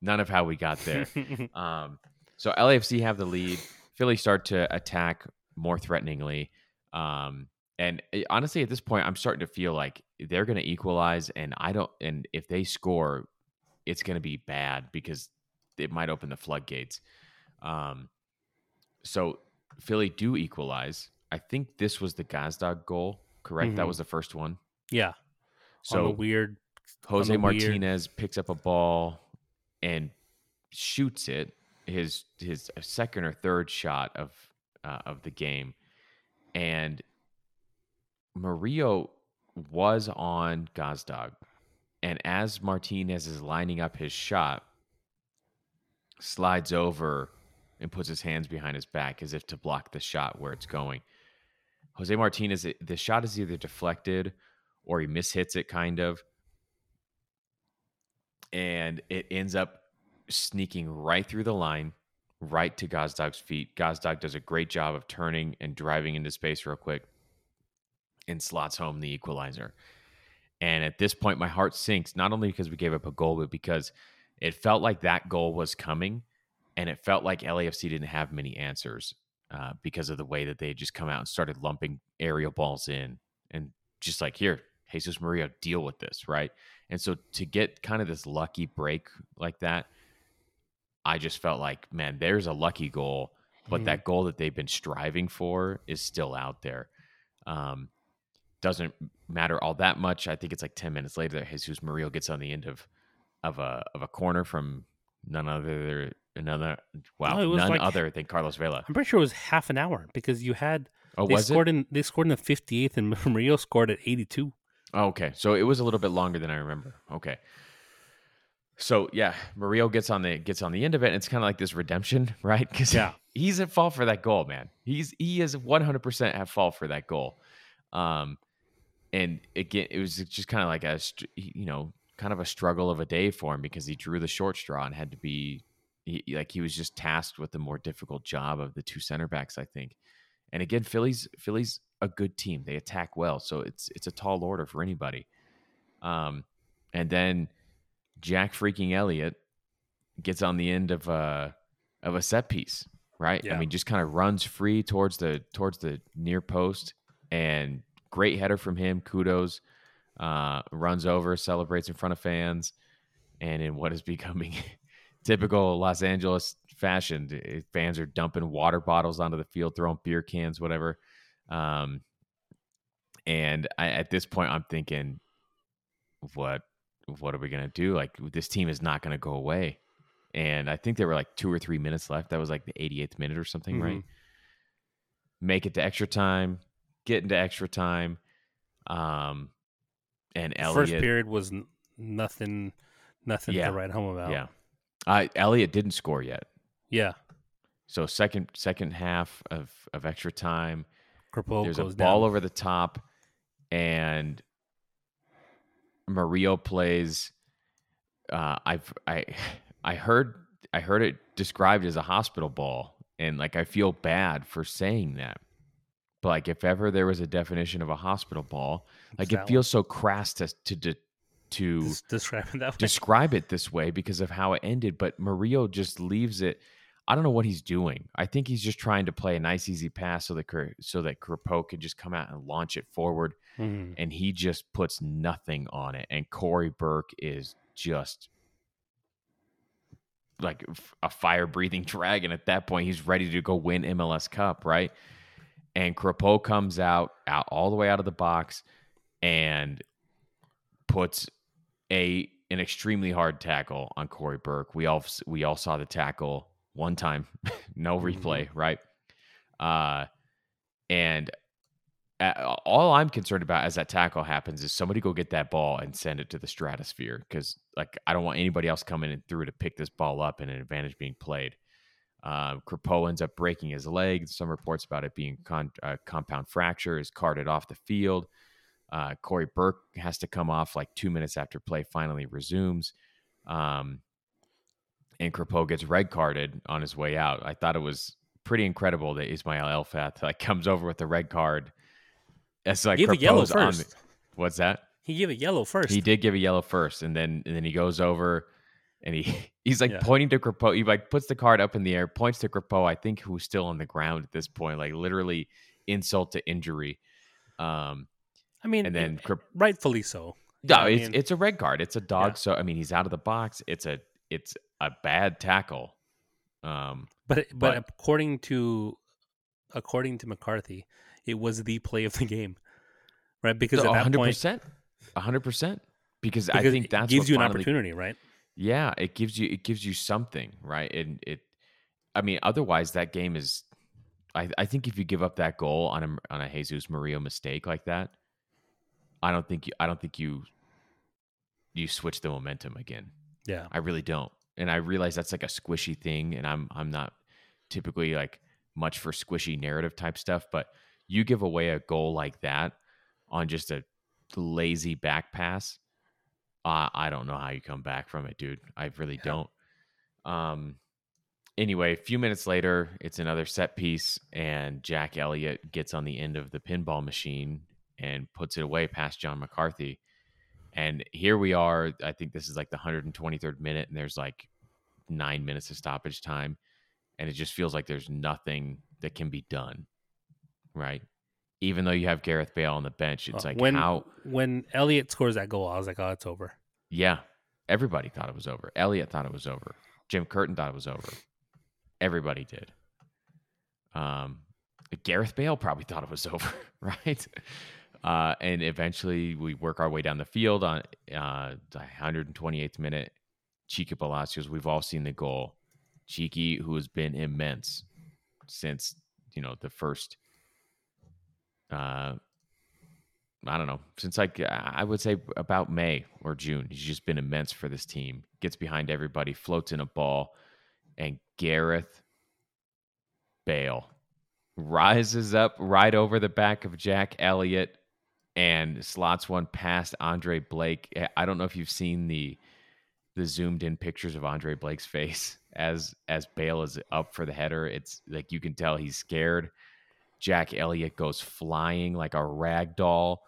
none of how we got there. <laughs> Um, so LAFC have the lead. Philly start to attack more threateningly. Um, and eh, honestly, at this point, I'm starting to feel like they're going to equalize. And I don't, and if they score, it's going to be bad because it might open the floodgates. Um, so Philly do equalize. I think this was the Gazdag goal, correct? That Mhm. was the first one. yeah So weird Jose a weird- Martinez picks up a ball and shoots it. His his second or third shot of uh, of the game, and Mario was on Gazdag, and as Martinez is lining up his shot, slides over and puts his hands behind his back as if to block the shot where it's going. Jose Martinez, the shot is either deflected or he mishits it, kind of and it ends up sneaking right through the line, right to Gazdag's feet. Gazdag does a great job of turning and driving into space real quick and slots home the equalizer. And at this point, my heart sinks, not only because we gave up a goal, but because it felt like that goal was coming. And it felt like LAFC didn't have many answers uh, because of the way that they had just come out and started lumping aerial balls in and just like, here, Jesus Maria, deal with this, right? And so to get kind of this lucky break like that, I just felt like, man, there's a lucky goal, but Mhm. that goal that they've been striving for is still out there. Um, doesn't matter all that much. I think it's like 10 minutes later that Jesus Murillo gets on the end of of a of a corner from none other another wow, No, it was none like- other than Carlos Vela. I'm pretty sure it was half an hour because you had Oh, they was scored it? in they scored in the 58th and <laughs> Murillo scored at 82. Oh, okay. So it was a little bit longer than I remember. Okay. So yeah, Murillo gets on the gets on the end of it, and it's kind of like this redemption, <laughs> right? Because Yeah. he's at fault for that goal, man. He's he is one hundred percent at fault for that goal. Um, and again, it was just kind of like a you know kind of a struggle of a day for him because he drew the short straw and had to be he, like he was just tasked with the more difficult job of the two center backs, I think. And again, Philly's Philly's a good team. They attack well, so it's it's a tall order for anybody. Um, and then Jack freaking Elliott gets on the end of a of a set piece, right? I mean, just kind of runs free towards the towards the near post, and great header from him. Kudos. Uh, runs over, celebrates in front of fans, and in what is becoming <laughs> typical Los Angeles fashion, eh, fans are dumping water bottles onto the field, throwing beer cans, whatever. Um, and I, at this point, I'm thinking, what what are we gonna do? Like this team is not gonna go away. And I think there were like two or three minutes left. That was like the 88th minute or something, right? Mm-hmm. Make it to extra time, get into extra time. Um, and Elliott, First period was n- nothing nothing Yeah. to write home about. yeah, uh, Elliott didn't score yet. Yeah. So second second half of of extra time, Crépeau there's a ball down. over the top, and Murillo plays. Uh, I've I <sighs> I heard I heard it described as a hospital ball, and like I feel bad for saying that. But like if ever there was a definition of a hospital ball, like it feels so crass to to to, to. Describe it that way. describe it this way because of how it ended. But Murillo just leaves it. I don't know what he's doing. I think he's just trying to play a nice, easy pass so that so that Crépeau can just come out and launch it forward, Mhm. and he just puts nothing on it. And Cory Burke is just like a fire breathing <laughs> dragon at that point. He's ready to go win MLS Cup, right? And Crépeau comes out, out all the way out of the box and puts a an extremely hard tackle on Cory Burke. We all we all saw the tackle one time, <laughs> no mm-hmm. replay, mm-hmm. right? Uh, and all I'm concerned about as that tackle happens is somebody go get that ball and send it to the stratosphere because like I don't want anybody else coming in through to pick this ball up and an advantage being played. Uh, Crépeau ends up breaking his leg. Some reports about it being con- uh, compound fracture is carted off the field. Uh, Cory Burke has to come off like two minutes after play finally resumes. Um, and Crépeau gets red carded on his way out. I thought it was pretty incredible that Ismail Elfath like comes over with the red card. It's like give a yellow first. What's that? He gave a yellow first. He did give a yellow first, and then and then he goes over and he <laughs> he's like yeah. pointing to Crépeau. He like puts the card up in the air, points to Crépeau, I think who's still on the ground at this point, like literally insult to injury. Um, I mean, and then it, rightfully so. No, it's mean? it's a red card. It's a dog. Yeah. So I mean, he's out of the box. It's a it's a bad tackle. Um, but, but but according to according to McCarthy, it was the play of the game, right? Because at that 100%, point, hundred percent. Because, because I think that gives you finally, an opportunity, right? Yeah, it gives you it gives you something, right? And it, I mean, otherwise that game is. I, I think if you give up that goal on a on a Jesus Murillo mistake like that, I don't think you I don't think you you switch the momentum again. Yeah. I really don't. And I realize that's like a squishy thing and I'm I'm not typically like much for squishy narrative type stuff, but you give away a goal like that on just a lazy back pass, uh, I don't know how you come back from it, dude. I really yeah. don't. Um anyway, a few minutes later, it's another set piece and Jack Elliott gets on the end of the pinball machine and puts it away past John McCarthy. And here we are. I think this is like the 123rd minute, and there's like nine minutes of stoppage time. And it just feels like there's nothing that can be done. Right. Even though you have Gareth Bale on the bench, it's uh, like when, how when Elliott scores that goal, I was like, oh, it's over. Yeah. Everybody thought it was over. Elliott thought it was over. Jim Curtin thought it was over. Everybody did. Um, Gareth Bale probably thought it was <laughs> over, right? Uh, and eventually we work our way down the field on uh, the 128th minute. Chicho Palacios, we've all seen the goal. Chicho, who has been immense since, you know, the first, uh, I don't know, since like, I would say about May or June. He's just been immense for this team. Gets behind everybody, floats in a ball, and Gareth Bale rises up right over the back of Jack Elliott and slots one past Andre Blake. Eh, I don't know if you've seen the the zoomed in pictures of Andre Blake's face <laughs> as as Bale is up for the header. It's like you can tell he's scared. Jack Elliott goes flying like a rag doll,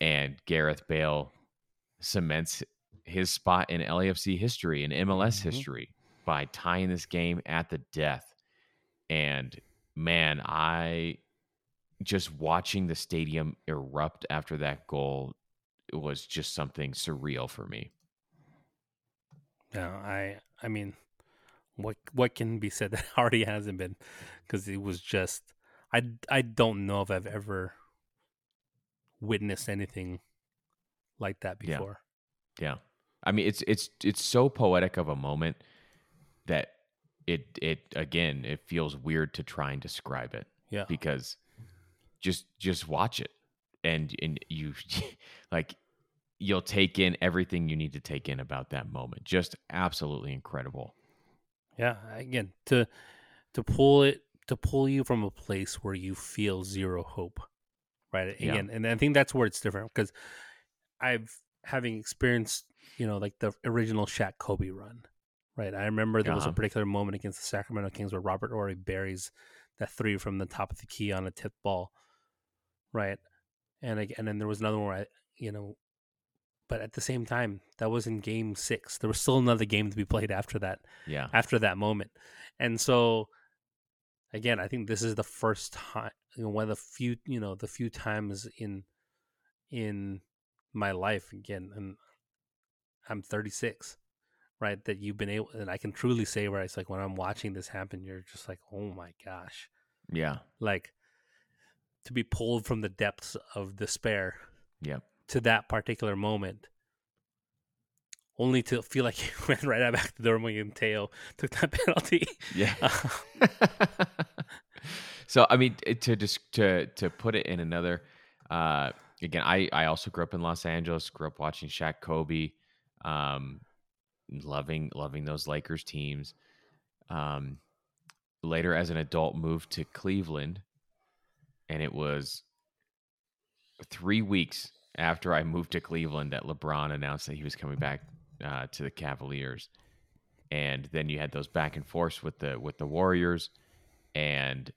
and Gareth Bale cements his spot in LAFC history and MLS mm-hmm. history by tying this game at the death. And man, I just watching the stadium erupt after that goal was just something surreal for me. Yeah, I I mean, what what can be said <laughs> that already hasn't been because it was just I I don't know if I've ever witnessed anything like that before. Yeah. yeah. I mean, it's it's it's so poetic of a moment that it it again it feels weird to try and describe it. Yeah. Because just just watch it and and you <laughs> like you'll take in everything you need to take in about that moment just absolutely incredible yeah again to to pull it to pull you from a place where you feel zero hope right again yeah. and i think that's where it's different because i've having experienced you know like the original Shaq Kobe run right i remember there uh-huh. was a uh-huh. particular moment against the sacramento kings where robert Horry buries that three from the top of the key on a tip ball right? And and then there was another one, where I, you know, but at the same time, that was in Game Six. There was still another game to be played after that. Yeah. After that moment, and so again, I think this is the first time, you know, one of the few, you know, the few times in in my life again, and I'm 36, right? That you've been able, and I can truly say where it's like when I'm watching this happen, you're just like, oh my gosh, Yeah. like to be pulled from the depths of despair Yep. to that particular moment, only to feel like you <laughs> went right back to when Tello took that <laughs> penalty. Yeah. <laughs> so I mean, to just to to put it in another, uh, again, I I also grew up in Los Angeles. Grew up watching Shaq, Kobe, um, loving loving those Lakers teams. Um, later as an adult, moved to Cleveland, and it was three weeks after I moved to Cleveland that LeBron announced that he was coming back uh, to the Cavaliers, and then you had those back and forths with the with the Warriors, and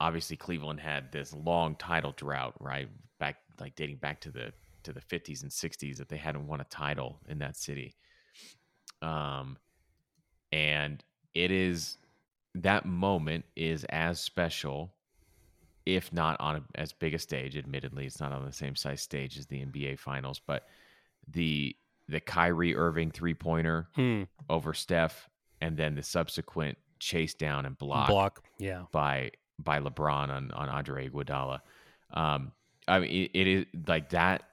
obviously Cleveland had this long title drought, right? Back like dating back to the to the 50s and 60s that they hadn't won a title in that city. Um and it is that moment is as special if not on a, as big a stage admittedly it's not on the same size stage as the NBA finals but the the Kyrie Irving three-pointer Hmm. over Steph and then the subsequent chase down and block, Block. Yeah. by by LeBron on on Andre Iguodala. Um, I mean, it, it is like that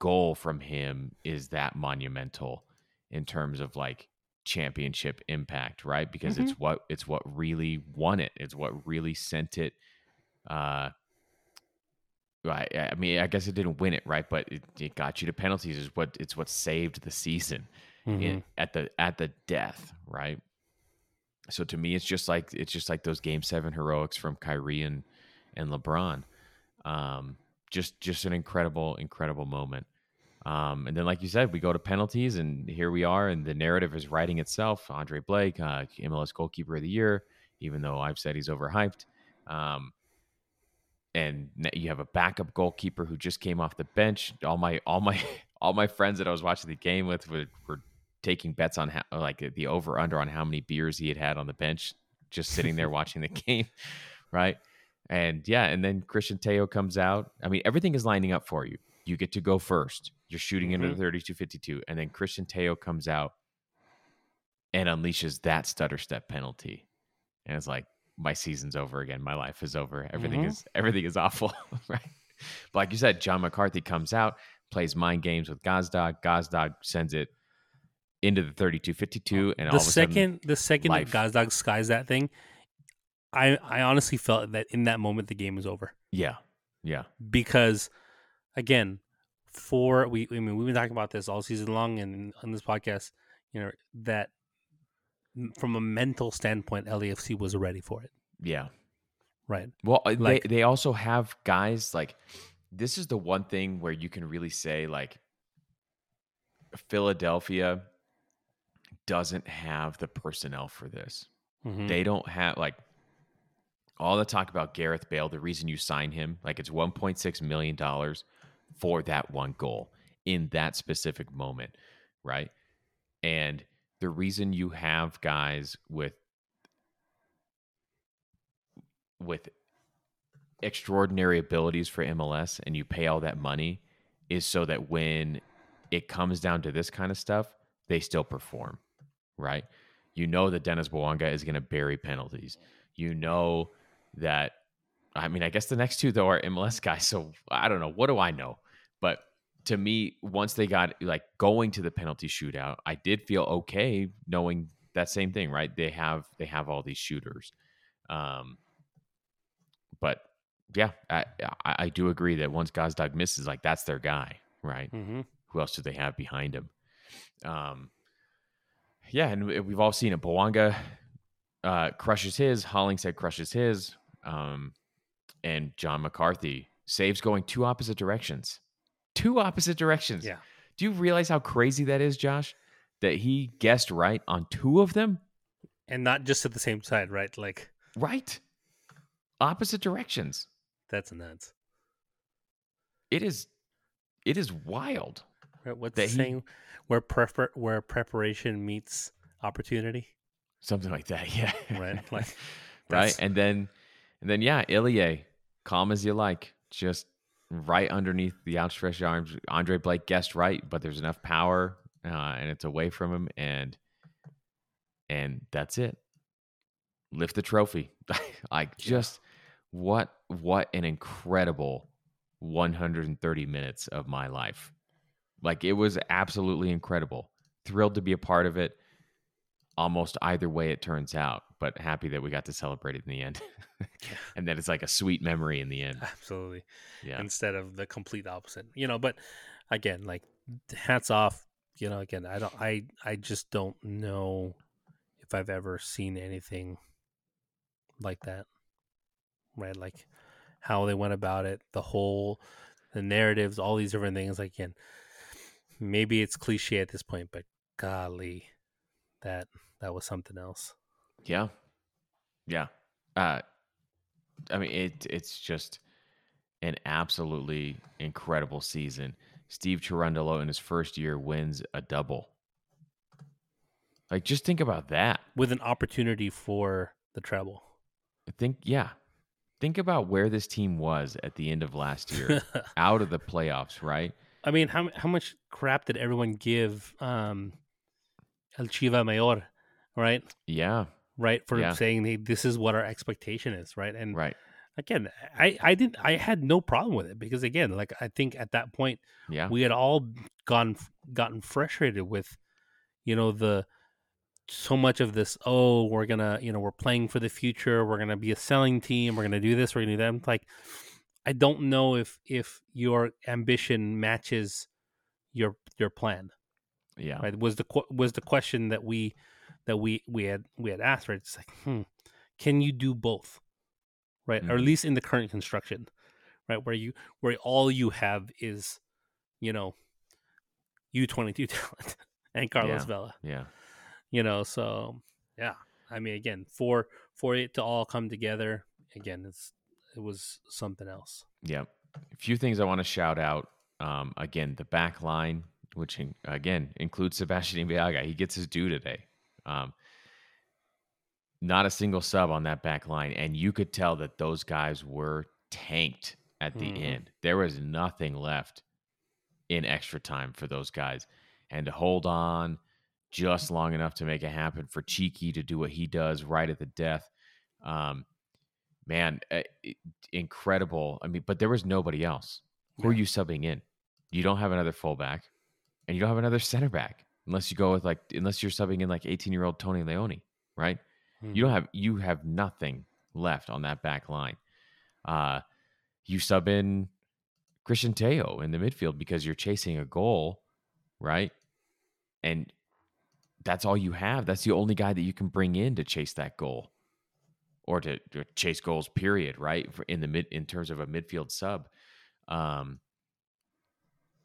goal from him is that monumental in terms of like championship impact, right? Because it's what it's what really won it. It's what really sent it. Uh, I, I mean, I guess it didn't win it, right? But it, it got you to penalties. Is what it's what saved the season Mhm. in, at the at the death, right? So to me, it's just like it's just like those Game Seven heroics from Kyrie and and LeBron. Um, just just an incredible incredible moment. Um, and then, like you said, we go to penalties, and here we are, and the narrative is writing itself. Andre Blake, uh, MLS goalkeeper of the year, even though I've said he's overhyped. Um, and you have a backup goalkeeper who just came off the bench. All my all my <laughs> all my friends that I was watching the game with were, were taking bets on how like the over under on how many beers he had had on the bench, just sitting there <laughs> watching the game, right? And yeah, and then Cristian Tello comes out. I mean, everything is lining up for you. You get to go first. You're shooting into the mm-hmm. 32-52, and then Cristian Tello comes out and unleashes that stutter step penalty, and it's like my season's over again. My life is over. Everything Mhm. is <laughs> everything is awful, <laughs> right? But like you said, John McCarthy comes out, plays mind games with Gazdag. Gazdag sends it into the 32-52, and all the a sudden, second the second life. that Gazdag skies that thing, I I honestly felt that in that moment the game was over yeah, yeah, because again, for we I mean we've been talking about this all season long and on this podcast, you know that from a mental standpoint, LAFC was ready for it, yeah. right? Well, uh, Like- they they also have guys like this is the one thing where you can really say like Philadelphia doesn't have the personnel for this. Mhm. They don't have like all the talk about Gareth Bale. The reason you sign him, like it's 1.6 million dollars for that one goal in that specific moment, right? And the reason you have guys with with extraordinary abilities for MLS and you pay all that money is so that when it comes down to this kind of stuff, they still perform, right? You know that Denis Bouanga is going to bury penalties. You know that, I mean, I guess the next two, though, are MLS guys. So I don't know. What do I know? But to me, once they got like going to the penalty shootout, I did feel okay knowing that same thing, right? They have they have all these shooters. Um, but yeah, I, I I do agree that once Gazdag misses, like that's their guy, right? Mhm. Who else do they have behind him? Um, yeah, and we- we've all seen it. Bouanga uh, crushes his. Hollingshead crushes his. Um, and John McCarthy saves going two opposite directions. Two opposite directions. Yeah. Do you realize how crazy that is, Josh? That he guessed right on two of them? and not just at the same side, right? Like Right. Opposite directions. that's nuts. It is it is wild. Right? What's That the he- saying? Where prefer where preparation meets opportunity, Something like that. <laughs> Yeah. right? Like right. And then and then yeah, Ilie, calm as you like. Just right underneath the outstretched arms. Andre Blake guessed right, but there's enough power uh, and it's away from him, and and that's it. Lift the trophy. <laughs> like just what what an incredible 130 minutes of my life. Like it was absolutely incredible. Thrilled to be a part of it. Almost either way it turns out, but happy that we got to celebrate it in the end. <laughs> and that it's like a sweet memory in the end. Absolutely. Yeah. Instead of the complete opposite. You know, but again, like hats off, you know, again, I don't I I just don't know if I've ever seen anything like that. Right? Like how they went about it, the whole the narratives, all these different things. Like again, maybe it's cliche at this point, but golly, that that was something else. Yeah. Yeah. Uh I mean it it's just an absolutely incredible season. Steve Cherundolo in his first year wins a double. Like just think about that. With an opportunity for the treble. Think yeah. Think about where this team was at the end of last year, <laughs> out of the playoffs, right? I mean, how how much crap did everyone give um, El Chiva Mayor, right? Yeah, right for Yeah. saying hey, this is what our expectation is, right? And right. again, I I didn't I had no problem with it because again, like I think at that point Yeah, we had all gone gotten frustrated with, you know, the so much of this. Oh, we're gonna, you know, we're playing for the future. We're gonna be a selling team. We're gonna do this. We're gonna do that. I'm like, I don't know if if your ambition matches your your plan. yeah, Right? Was the was the question that we that we we had we had asked. Right? It's like, hmm, can you do both? Right? Or at Mhm. least in the current construction, right? Where you where all you have is, you know, U twenty two <laughs> talent and Carlos Yeah. Vela. yeah. You know, so yeah. I mean, again, for for it to all come together, again, it's it was something else. Yeah. A few things I want to shout out. Um, again, the back line, which in, again includes Sebastian Ibeagha. He gets his due today. Um, not a single sub on that back line, and you could tell that those guys were tanked at the Mhm. end. There was nothing left in extra time for those guys, and to hold on just long enough to make it happen for Chicho to do what he does right at the death. Um, man, uh, incredible. I mean, but there was nobody else. Who are you subbing in? You don't have another fullback, and you don't have another center back unless you go with like unless you're subbing in like 18 year old Tony Leone, right? You don't have you have nothing left on that back line. Uh, you sub in Cristian Tello in the midfield because you're chasing a goal, right? And that's all you have. That's the only guy that you can bring in to chase that goal or to, to chase goals. Period. Right For in the mid in terms of a midfield sub. Um,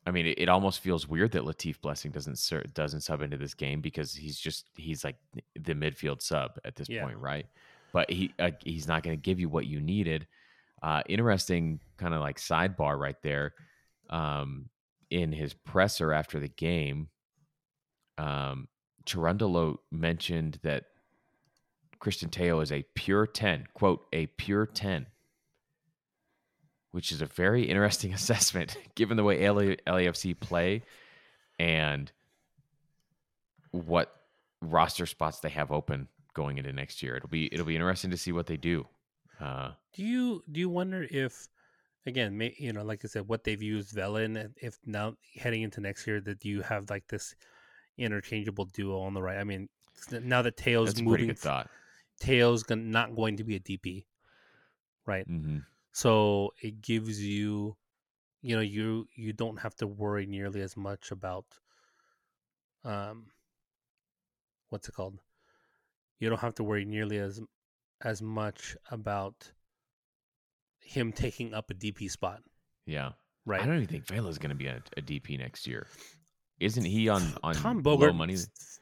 I mean, it, it almost feels weird that Latif Blessing doesn't ser- doesn't sub into this game because he's just he's like the midfield sub at this Yeah. point, right? But he uh, he's not going to give you what you needed. Uh, interesting kind of like sidebar right there. Um, in his presser after the game, um, Cherundolo mentioned that Cristian Tello is a pure 10, quote, a pure 10, which is a very interesting <laughs> assessment given the way LA, LAFC play and what roster spots they have open going into next year. It'll be it'll be interesting to see what they do. Uh, Do you do you wonder if again, may, you know, like I said, what they've used Vela in, if now heading into next year that you have like this interchangeable duo on the right? I mean, now that that's a pretty moving, good thought. Gon- not going to be a DP, right? hmm So it gives you, you know, you you don't have to worry nearly as much about, um, what's it called? You don't have to worry nearly as as much about him taking up a DP spot, Yeah. right? I don't even think Vela's going to be a, a DP next year. Isn't he on on Tom low money?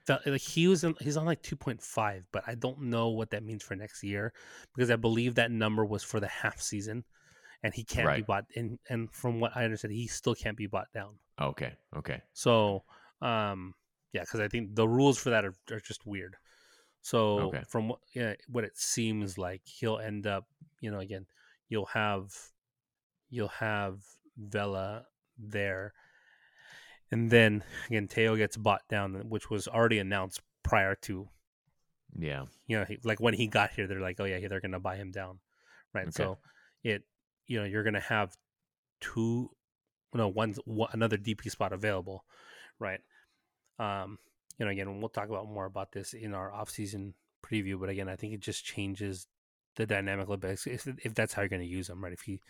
felt like he was in, he's on like 2.5 but i don't know what that means for next year because i believe that number was for the half season and he can't be bought and and from what i understand he still can't be bought down Okay. Okay. so um yeah because i think the rules for that are, are just weird so Okay. from what yeah, what it seems like he'll end up you know again you'll have you'll have vela there and then again Tello gets bought down, which was already announced prior to Yeah. you know he, like when he got here. They're like, oh yeah, they're gonna buy him down, right? Okay. So it you know you're gonna have two no one, one another DP spot available, right? Um, you know, again, we'll talk about more about this in our off-season preview. But again, I think it just changes the dynamic a little bit if, if that's how you're going to use them, right? If he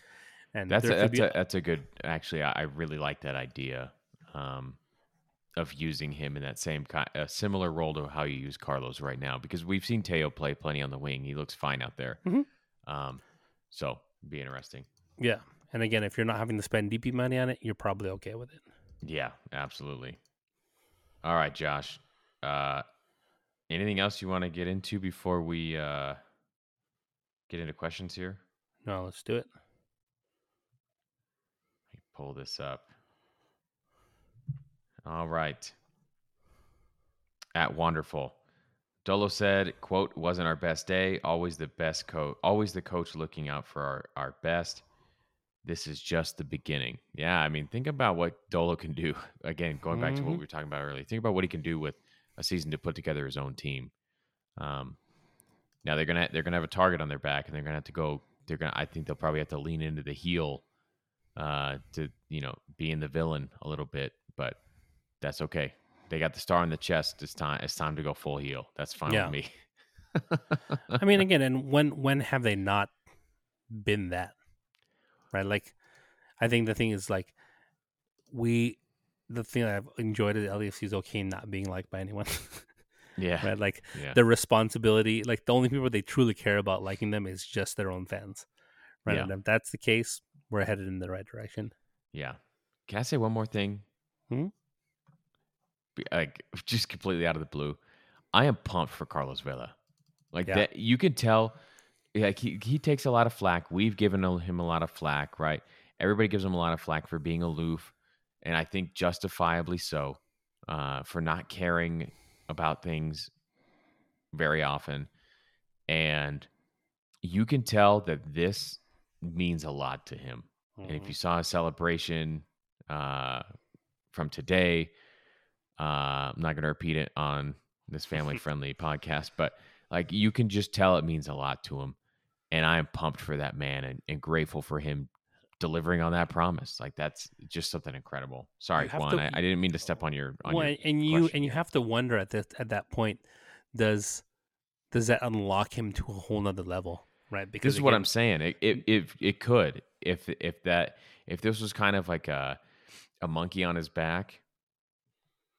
and That's a, that's be- a, that's a good. Actually, I really like that idea um, of using him in that same kind, a similar role to how you use Carlos right now, because we've seen Tello play plenty on the wing. He looks fine out there. Mhm. Um, so be interesting. yeah. And again, if you're not having to spend DP money on it, you're probably okay with it. Yeah, absolutely. All right, Josh. Uh, anything else you want to get into before we uh, get into questions here? No, let's do it. Let me pull this up. All right. At wonderful. Dolo said, quote, wasn't our best day. Always the best coach, always the coach looking out for our, our best. This is just the beginning. Yeah, I mean, think about what Dolo can do. <laughs> Again, going back to what Mhm. we were talking about earlier. Think about what he can do with a season to put together his own team. Um, now they're gonna they're gonna have a target on their back, and they're gonna have to go. They're gonna. I think they'll probably have to lean into the heel uh, to you know being the villain a little bit, but that's okay. They got the star on the chest. It's time. It's time to go full heel. That's fine Yeah. with me. <laughs> I mean, again, and when when have they not been that? Right? Like, I think the thing is like we. The thing I've enjoyed at LAFC is okay not being liked by anyone. <laughs> yeah, right? Like yeah, the responsibility, like the only people they truly care about liking them is just their own fans, right? Yeah. And if that's the case, we're headed in the right direction. yeah. Can I say one more thing? Hmm? Like <laughs> just completely out of the blue, I am pumped for Carlos Vela. Like Yeah. that, you can tell. Like he he takes a lot of flack. We've given him a lot of flack, right? Everybody gives him a lot of flack for being aloof, and I think justifiably so, uh, for not caring about things very often. And you can tell that this means a lot to him. And if you saw a celebration uh, from today, uh, I'm not going to repeat it on this family <laughs> friendly podcast, but like you can just tell it means a lot to him. And I am pumped for that man and, and grateful for him delivering on that promise. Like that's just something incredible. Sorry, Juan, to- I, I didn't mean to step on your. On well, your and you and you have to wonder at this at that point, does does that unlock him to a whole nother level, right? Because this is what I'm saying. It, it it it could if if that if this was kind of like a a monkey on his back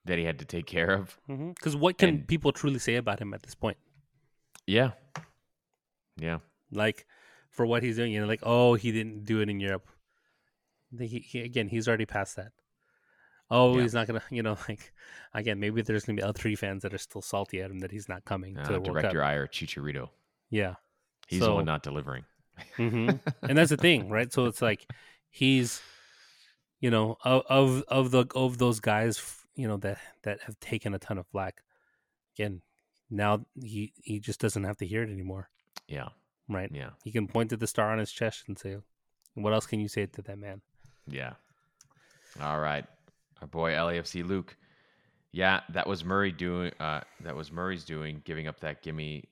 that he had to take care of. Because what can And- people truly say about him at this point? Yeah, yeah, Like for what he's doing, you know, like oh, he didn't do it in Europe. He, he, again, he's already past that. Oh, Yeah. he's not gonna, you know, <laughs> like again, maybe there's gonna be El Tri fans that are still salty at him that he's not coming uh, to the World director Cup. ire Chicharito. Yeah, He's the one not delivering. hmm <laughs> and that's the thing, right? So it's like he's, you know, of of, of the of those guys, you know, that that have taken a ton of flack. Again, now he he just doesn't have to hear it anymore, Yeah, right? yeah, He can point to the star on his chest and say, "What else can you say to that man?" yeah. All right, our boy LAFC Luke. Yeah, that was Murray doing. Uh, that was Murray's doing, giving up that gimme.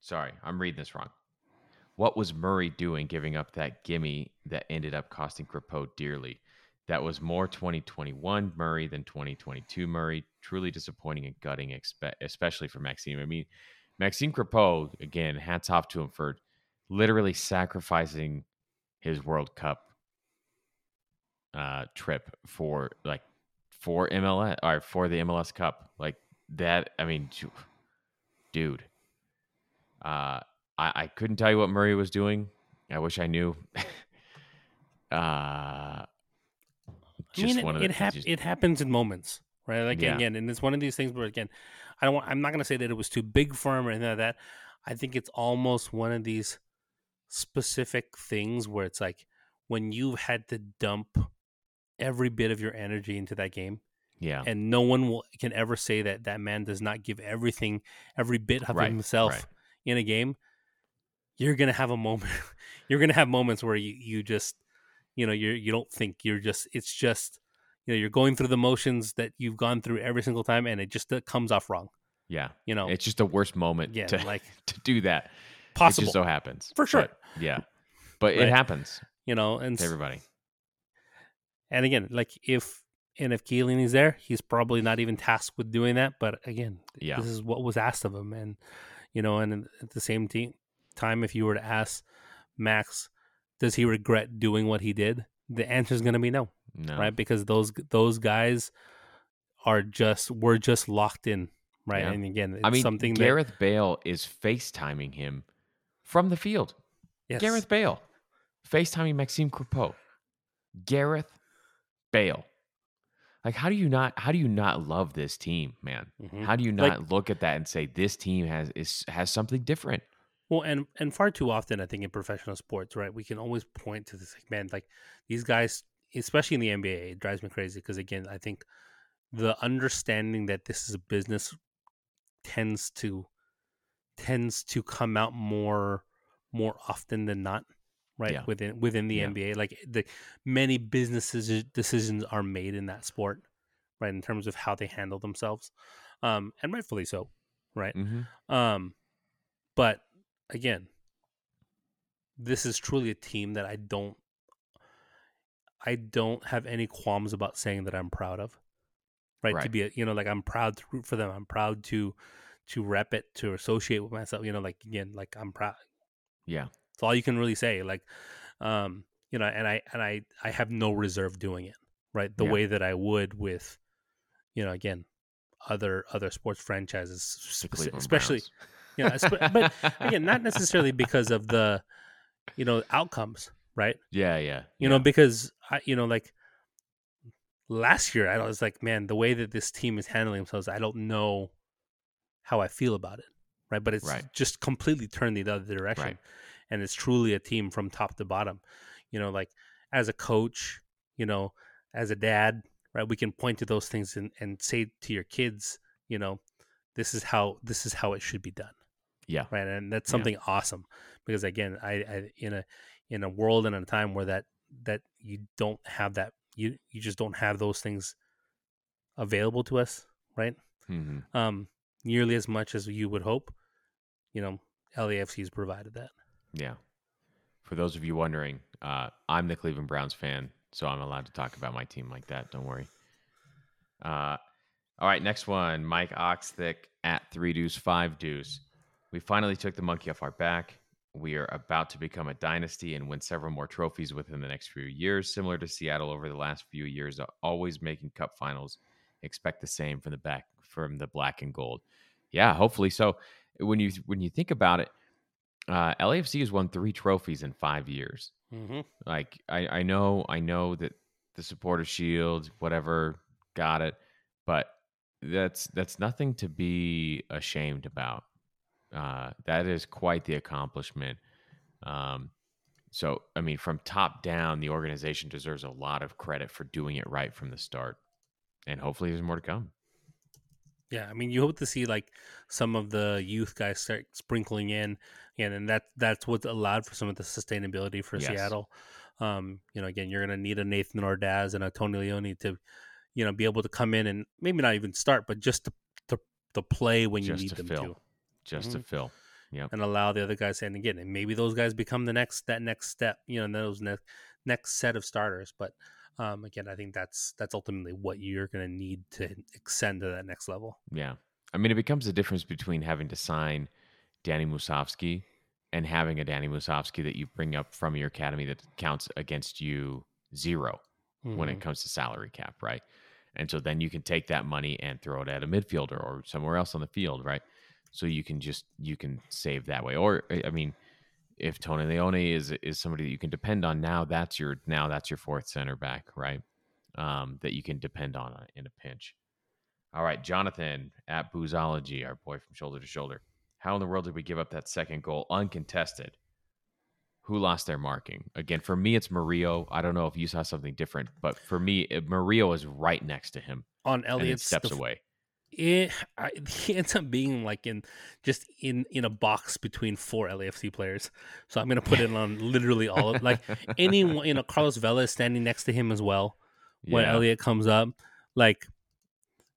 Sorry, I'm reading this wrong. What was Murray doing, giving up that gimme that ended up costing Crépeau dearly? That was more 2021 Murray than 2022 Murray. Truly disappointing and gutting, especially for Maxime. I mean, Maxime Crépeau, again, hats off to him for literally sacrificing his World Cup uh, trip for like for MLS or for the MLS Cup. Like that, I mean, dude. Uh, I, I couldn't tell you what Murray was doing. I wish I knew. <laughs> uh, I mean, it, one of it, hap- just- it happens in moments, right? Like Yeah. again, and it's one of these things where again, I don't. Want, I'm not going to say that it was too big for him or anything like that. I think it's almost one of these specific things where it's like when you've had to dump every bit of your energy into that game, yeah, and no one will can ever say that that man does not give everything, every bit of Right, himself right. in a game. You're gonna have a moment. <laughs> you're gonna have moments where you you just, you know, you're you don't think you're just. It's just you know you're going through the motions that you've gone through every single time, and it just uh, comes off wrong. Yeah, You know, it's just the worst moment yeah, to like <laughs> to do that. possible It just so happens For sure. But, yeah, but Right. it happens you know, and to everybody. and again, like if and if Keelan's there, he's probably not even tasked with doing that. But again, Yeah. this is what was asked of him, and you know, and at the same te- time, if you were to ask Max, does he regret doing what he did? The answer is going to be no, No, right? Because those those guys are just we're just locked in, right? Yeah. And again, it's I mean, something Gareth Bale is FaceTiming him from the field. yes, Gareth Bale, FaceTiming Maxime Crépeau. Gareth Bale. Like, how do you not? How do you not love this team, man? Mhm. How do you Like- not look at that and say this team has is has something different? Well, and and far too often, I think in professional sports, right, we can always point to this, like, man, like these guys, especially in the NBA, it drives me crazy because again, I think the understanding that this is a business tends to tends to come out more more often than not, right? Yeah. Within within the Yeah. NBA, like the many businesses decisions are made in that sport, right, in terms of how they handle themselves, um, and rightfully so, right? Mm-hmm. Um, but again, this is truly a team that I don't, I don't have any qualms about saying that I'm proud of. Right, to be, a, you know, like I'm proud to root for them. I'm proud to, to rep it, to associate with myself. You know, like again, like I'm proud. Yeah, It's all you can really say. Like, um, you know, and I and I I have no reserve doing it. Right, the Yeah. way that I would with, you know, again, other other sports franchises, especially Browns. You know, but again, not necessarily because of the, you know, outcomes, right? yeah, yeah, You know, because I, you know, like last year, I was like, man, the way that this team is handling themselves, I don't know how I feel about it, right? But it's Right. just completely turned the other direction, Right. and it's truly a team from top to bottom. You know, like as a coach, you know, as a dad, right? We can point to those things and, and say to your kids, you know, this is how this is how it should be done yeah, right and that's Yeah. something awesome because again I, I in a in a world and a time where that that you don't have that you you just don't have those things available to us right hmm um nearly as much as you would hope you know LAFC's provided that yeah. For those of you wondering, uh, I'm the Cleveland Browns fan, so I'm allowed to talk about my team like that. Don't worry. Uh, all right, next one. Mike Oxthick at three deuce five deuce. We finally took the monkey off our back. We are about to become a dynasty and win several more trophies within the next few years, similar to Seattle over the last few years, uh, always making cup finals. Expect the same from the back from the black and gold. Yeah, hopefully so. When you when you think about it, uh, LAFC has won three trophies in five years mm-hmm. like I, I know I know that the supporter shield whatever got it but that's that's nothing to be ashamed about uh, that is quite the accomplishment um, so I mean from top down the organization deserves a lot of credit for doing it right from the start and hopefully there's more to come Yeah, I mean, you hope to see like some of the youth guys start sprinkling in, and and that that's what's allowed for some of the sustainability for Yes. Seattle. Um, you know, again, you're going to need a Nathan Ordaz and a Tony Leone to, you know, be able to come in and maybe not even start, but just to to, to play when you Just need to them fill. to, just to fill yep and allow the other guys. And again, and maybe those guys become the next that next step, you know, those next next set of starters. But um, again, I think that's that's ultimately what you're going to need to extend to that next level. Yeah. I mean, it becomes the difference between having to sign Danny Musovski and having a Danny Musovski that you bring up from your academy that counts against you 0 when Mhm. it comes to salary cap, right? And so then you can take that money and throw it at a midfielder or somewhere else on the field, right? So you can just you can save that way. Or I mean, if Tony Leone is is somebody that you can depend on now, that's your now that's your fourth center back, right? Um, that you can depend on uh, in a pinch. All right, Jonathan at Boozology, our boy from Shoulder to Shoulder. How in the world did we give up that second goal uncontested? Who lost their marking? Again, for me, it's Murillo. I don't know if you saw something different, but for me, it, Murillo is right next to him on and steps def- away. It, I, <laughs> he ends up being like in just in in a box between four LAFC players. So I'm gonna put it on literally all of like <laughs> anyone. You know, Carlos Vela is standing next to him as well, when Yeah. Elliott comes up. Like,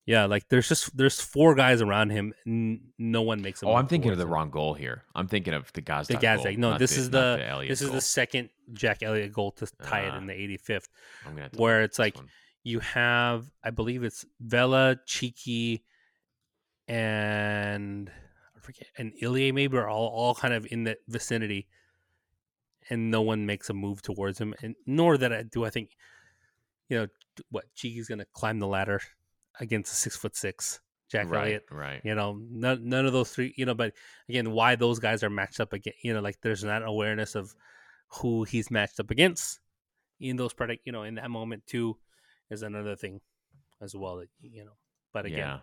yeah, like there's just there's four guys around him. N- no one makes. A Oh, I'm thinking of the him. wrong goal here. I'm thinking of the Gazdag. The goal, Gazdag. No, not this is not the Elliott this is the second Jack Elliott goal to tie it Ah. in the 85th. I'm gonna where it's like- one. You have, I believe it's Vela, Chicho, and I forget, and Ilie maybe are all all kind of in that vicinity, and no one makes a move towards him, and nor that I do I think, you know, what Chiqui's gonna climb the ladder against a six foot six Jack right, Elliott. right. You know, none, none of those three, you know, but again, why those guys are matched up again, you know, like there's not awareness of who he's matched up against in those product, you know, in that moment too is another thing as well that, you know, but again, yeah.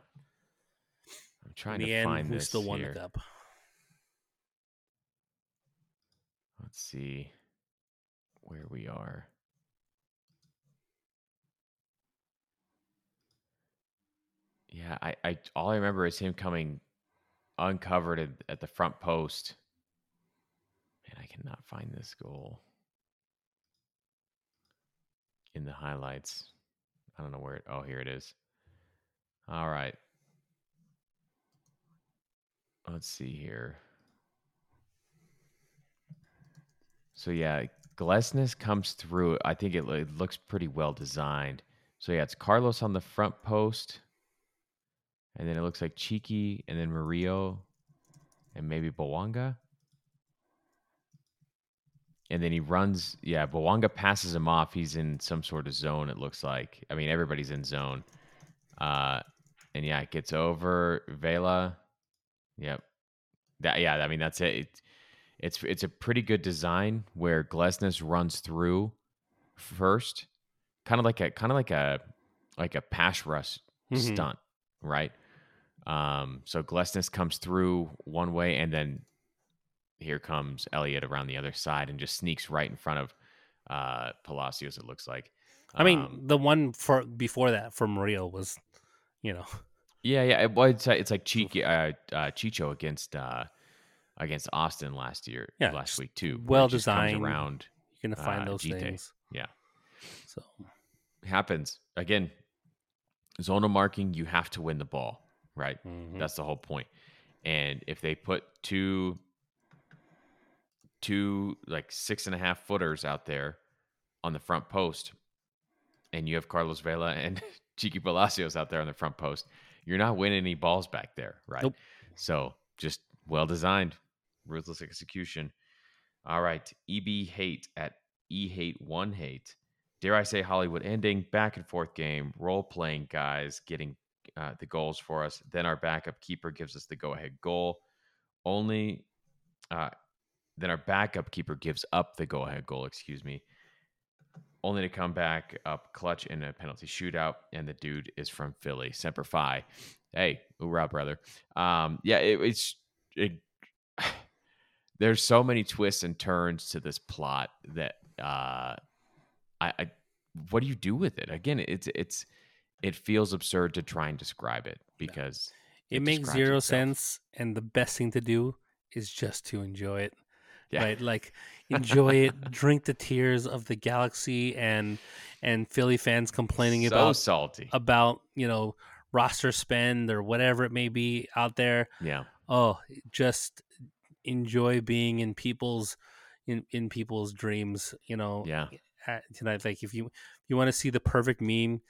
I'm in trying the to end, find who this still won here. the cup? Let's see where we are. Yeah, I, I all I remember is him coming uncovered at, at the front post. Man, I cannot find this goal in the highlights. I don't know where it. Oh, here it is. All right. Let's see here. So yeah, Glesnes comes through. I think it, it looks pretty well designed. So yeah, it's Carlos on the front post, and then it looks like Chiqui, and then Murillo, and maybe Bouanga. And then he runs. Yeah, Bouanga passes him off. He's in some sort of zone. It looks like. I mean, everybody's in zone. Uh, and yeah, it gets over Vela. Yep. That yeah. I mean, that's it. it it's it's a pretty good design where Glesnes runs through first, kind of like a kind of like a like a pass rush Mhm. stunt, right? Um, so Glesnes comes through one way, and then here comes Elliott around the other side and just sneaks right in front of uh Palacios. It looks like. I mean, Um, the one for before that for Murillo was, you know, Yeah, yeah. Well, it's, uh, it's like Chico, uh, uh, Chicho against uh, against Austin last year, Yeah, last week too. well designed. around. you're gonna find Uh, those Gite. things. Yeah. So Happens again. Zonal marking, you have to win the ball, right? mhm. That's the whole point. And if they put two, two like six and a half footers out there on the front post, and you have Carlos Vela and <laughs> Chiqui Palacios out there on the front post, you're not winning any balls back there, right? Nope. So just well designed, ruthless execution. All right, EB hate at E hate one hate. Dare I say Hollywood ending? Back and forth game, role playing guys getting uh, the goals for us. Then our backup keeper gives us the go ahead goal. Only uh, then our backup keeper gives up the go ahead goal. Excuse me. Only to come back up clutch in a penalty shootout, and the dude is from Philly, Semper Fi. Hey, hoorah, brother! Um, yeah, it, it's it, <sighs> there's so many twists and turns to this plot that uh, I, I what do you do with it? Again, it's it's it feels absurd to try and describe it because it makes zero itself. sense, and the best thing to do is just to enjoy it. Yeah. Right, like enjoy it, <laughs> drink the tears of the galaxy, and and Philly fans complaining so about salty. about you know roster spend or whatever it may be out there. yeah, Oh, just enjoy being in people's in in people's dreams. You know, yeah, tonight. Like if you if you want to see the perfect meme,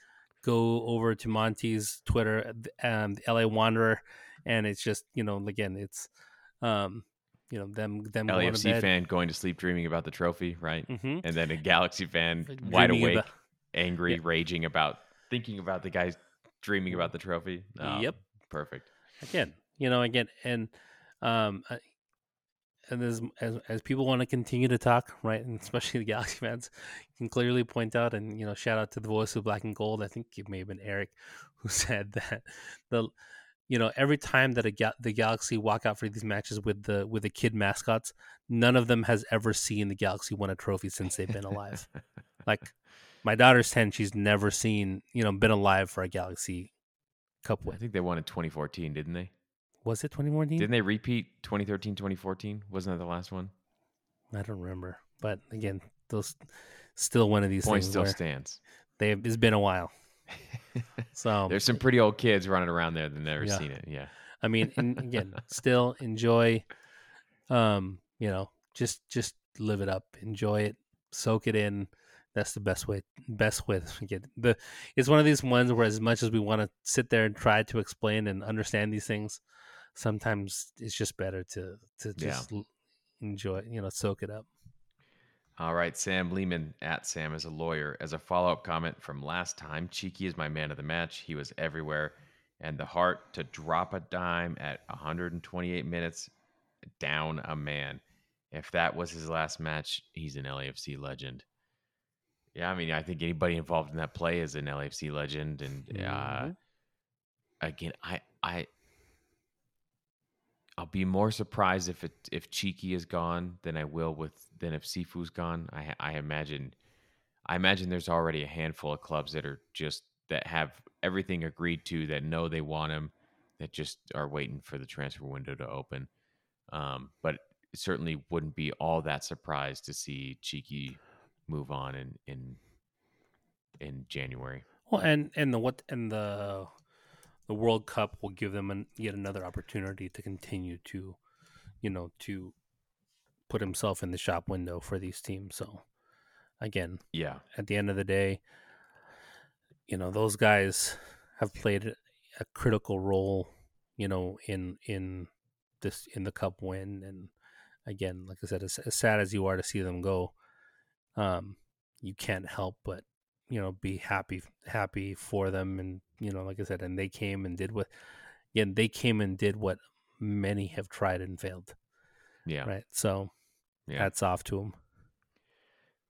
go over to Monty's Twitter, um, the LA Wanderer, and it's just you know again it's um you know them them going LAFC bed. fan going to sleep dreaming about the trophy, right? hmm And then a Galaxy fan wide awake, about- angry, Yeah. raging about thinking about the guys dreaming about the trophy. Oh, Yep. perfect. again, you know, again, and um, I- and as as as people want to continue to talk, right, and especially the Galaxy fans, can clearly point out, and you know, shout out to the voice of Black and Gold. I think it may have been Eric who <laughs> said that the, you know, every time that a ga- the Galaxy walk out for these matches with the with the kid mascots, none of them has ever seen the Galaxy win a trophy since they've been alive. like <laughs> my daughter's ten, she's never seen, you know, been alive for a Galaxy Cup win. I think they won in 2014, didn't they? Was it 2014? Didn't they repeat 2013, 2014? Wasn't that the last one? I don't remember, but again, those still one of these Point things still stands. they it's been a while. So There's some pretty old kids running around there that never Yeah. seen it. Yeah. I mean, and <laughs> again, still enjoy. Um, you know, just just live it up, enjoy it, soak it in. That's the best way. Best way to get the. It's one of these ones where, as much as we want to sit there and try to explain and understand these things, sometimes it's just better to to just l enjoy. You know, soak it up. All right, Sam Lehman at Sam is a lawyer. As a follow up comment from last time, Chiqui is my man of the match. He was everywhere. And the heart to drop a dime at 128 minutes down a man. If that was his last match, he's an LAFC legend. Yeah, I mean, I think anybody involved in that play is an LAFC legend. And uh, Mhm. again, I, I, I'll be more surprised if it if Chiqui is gone than I will with than if Sifu's gone. I I imagine, I imagine there's already a handful of clubs that are just that have everything agreed to that know they want him, that just are waiting for the transfer window to open. Um, but certainly wouldn't be all that surprised to see Chiqui move on in in in January. Well, and and the what and the the World Cup will give them an, yet another opportunity to continue to, you know, to put himself in the shop window for these teams. So, again, Yeah, at the end of the day, you know, those guys have played a critical role, you know, in in this in the cup win. And again, like I said, as, as sad as you are to see them go, um, you can't help but you know be happy happy for them. And you know, like I said, and they came and did what, yeah, they came and did what many have tried and failed. yeah, Right. So yeah. hats off to them.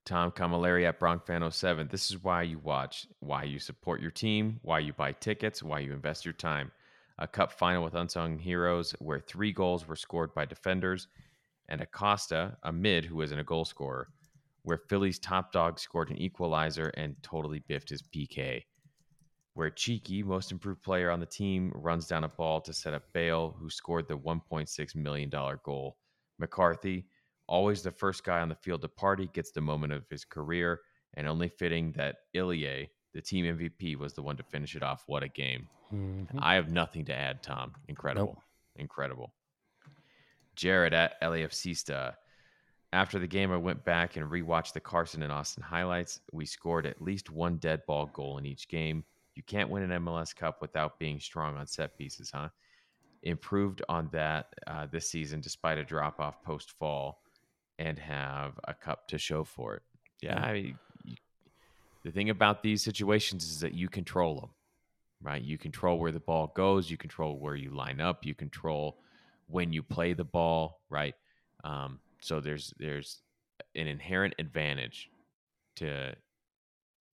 Tom Camilleri at Bronc07. This is why you watch, why you support your team, why you buy tickets, why you invest your time. A cup final with unsung heroes where three goals were scored by defenders, and Acosta, a mid who isn't a goal scorer, where Philly's top dog scored an equalizer and totally biffed his PK. Where Chiqui, most improved player on the team, runs down a ball to set up Bale, who scored the $1.6 million goal. McCarthy, always the first guy on the field to party, gets the moment of his career, and only fitting that Ilie, the team MVP, was the one to finish it off. What a game. Mhm. I have nothing to add, Tom. Incredible. Incredible. Jared at LAFCista. After the game, I went back and rewatched the Carson and Austin highlights. We scored at least one dead ball goal in each game. You can't win an MLS Cup without being strong on set pieces, huh? Improved on that uh, this season despite a drop off post fall and have a cup to show for it. Yeah. I mean, you, the thing about these situations is that you control them, right? You control where the ball goes, you control where you line up, you control when you play the ball, right? Um, so there's there's an inherent advantage to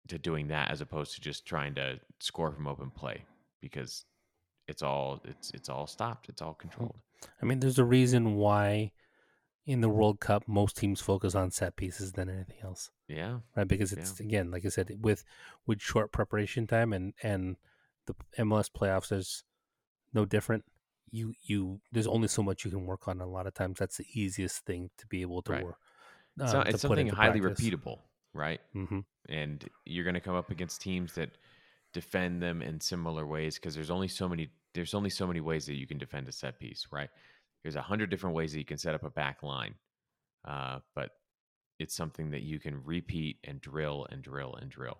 to doing that as opposed to just trying to score from open play because it's all it's it's all stopped, it's all hmm. controlled. I mean, there's a reason why in the World Cup most teams focus on set pieces than anything else, Yeah, right? Because it's again, like I said, with with short preparation time and and the MLS playoffs, is no different. You you there's only so much you can work on. A lot of times, that's the easiest thing to be able to Right. work. it's, uh, to it's something highly practice. repeatable, right? Mm-hmm. and you're going to come up against teams that defend them in similar ways because there's only so many there's only so many ways that you can defend a set piece right there's a hundred different ways that you can set up a back line uh, but it's something that you can repeat and drill and drill and drill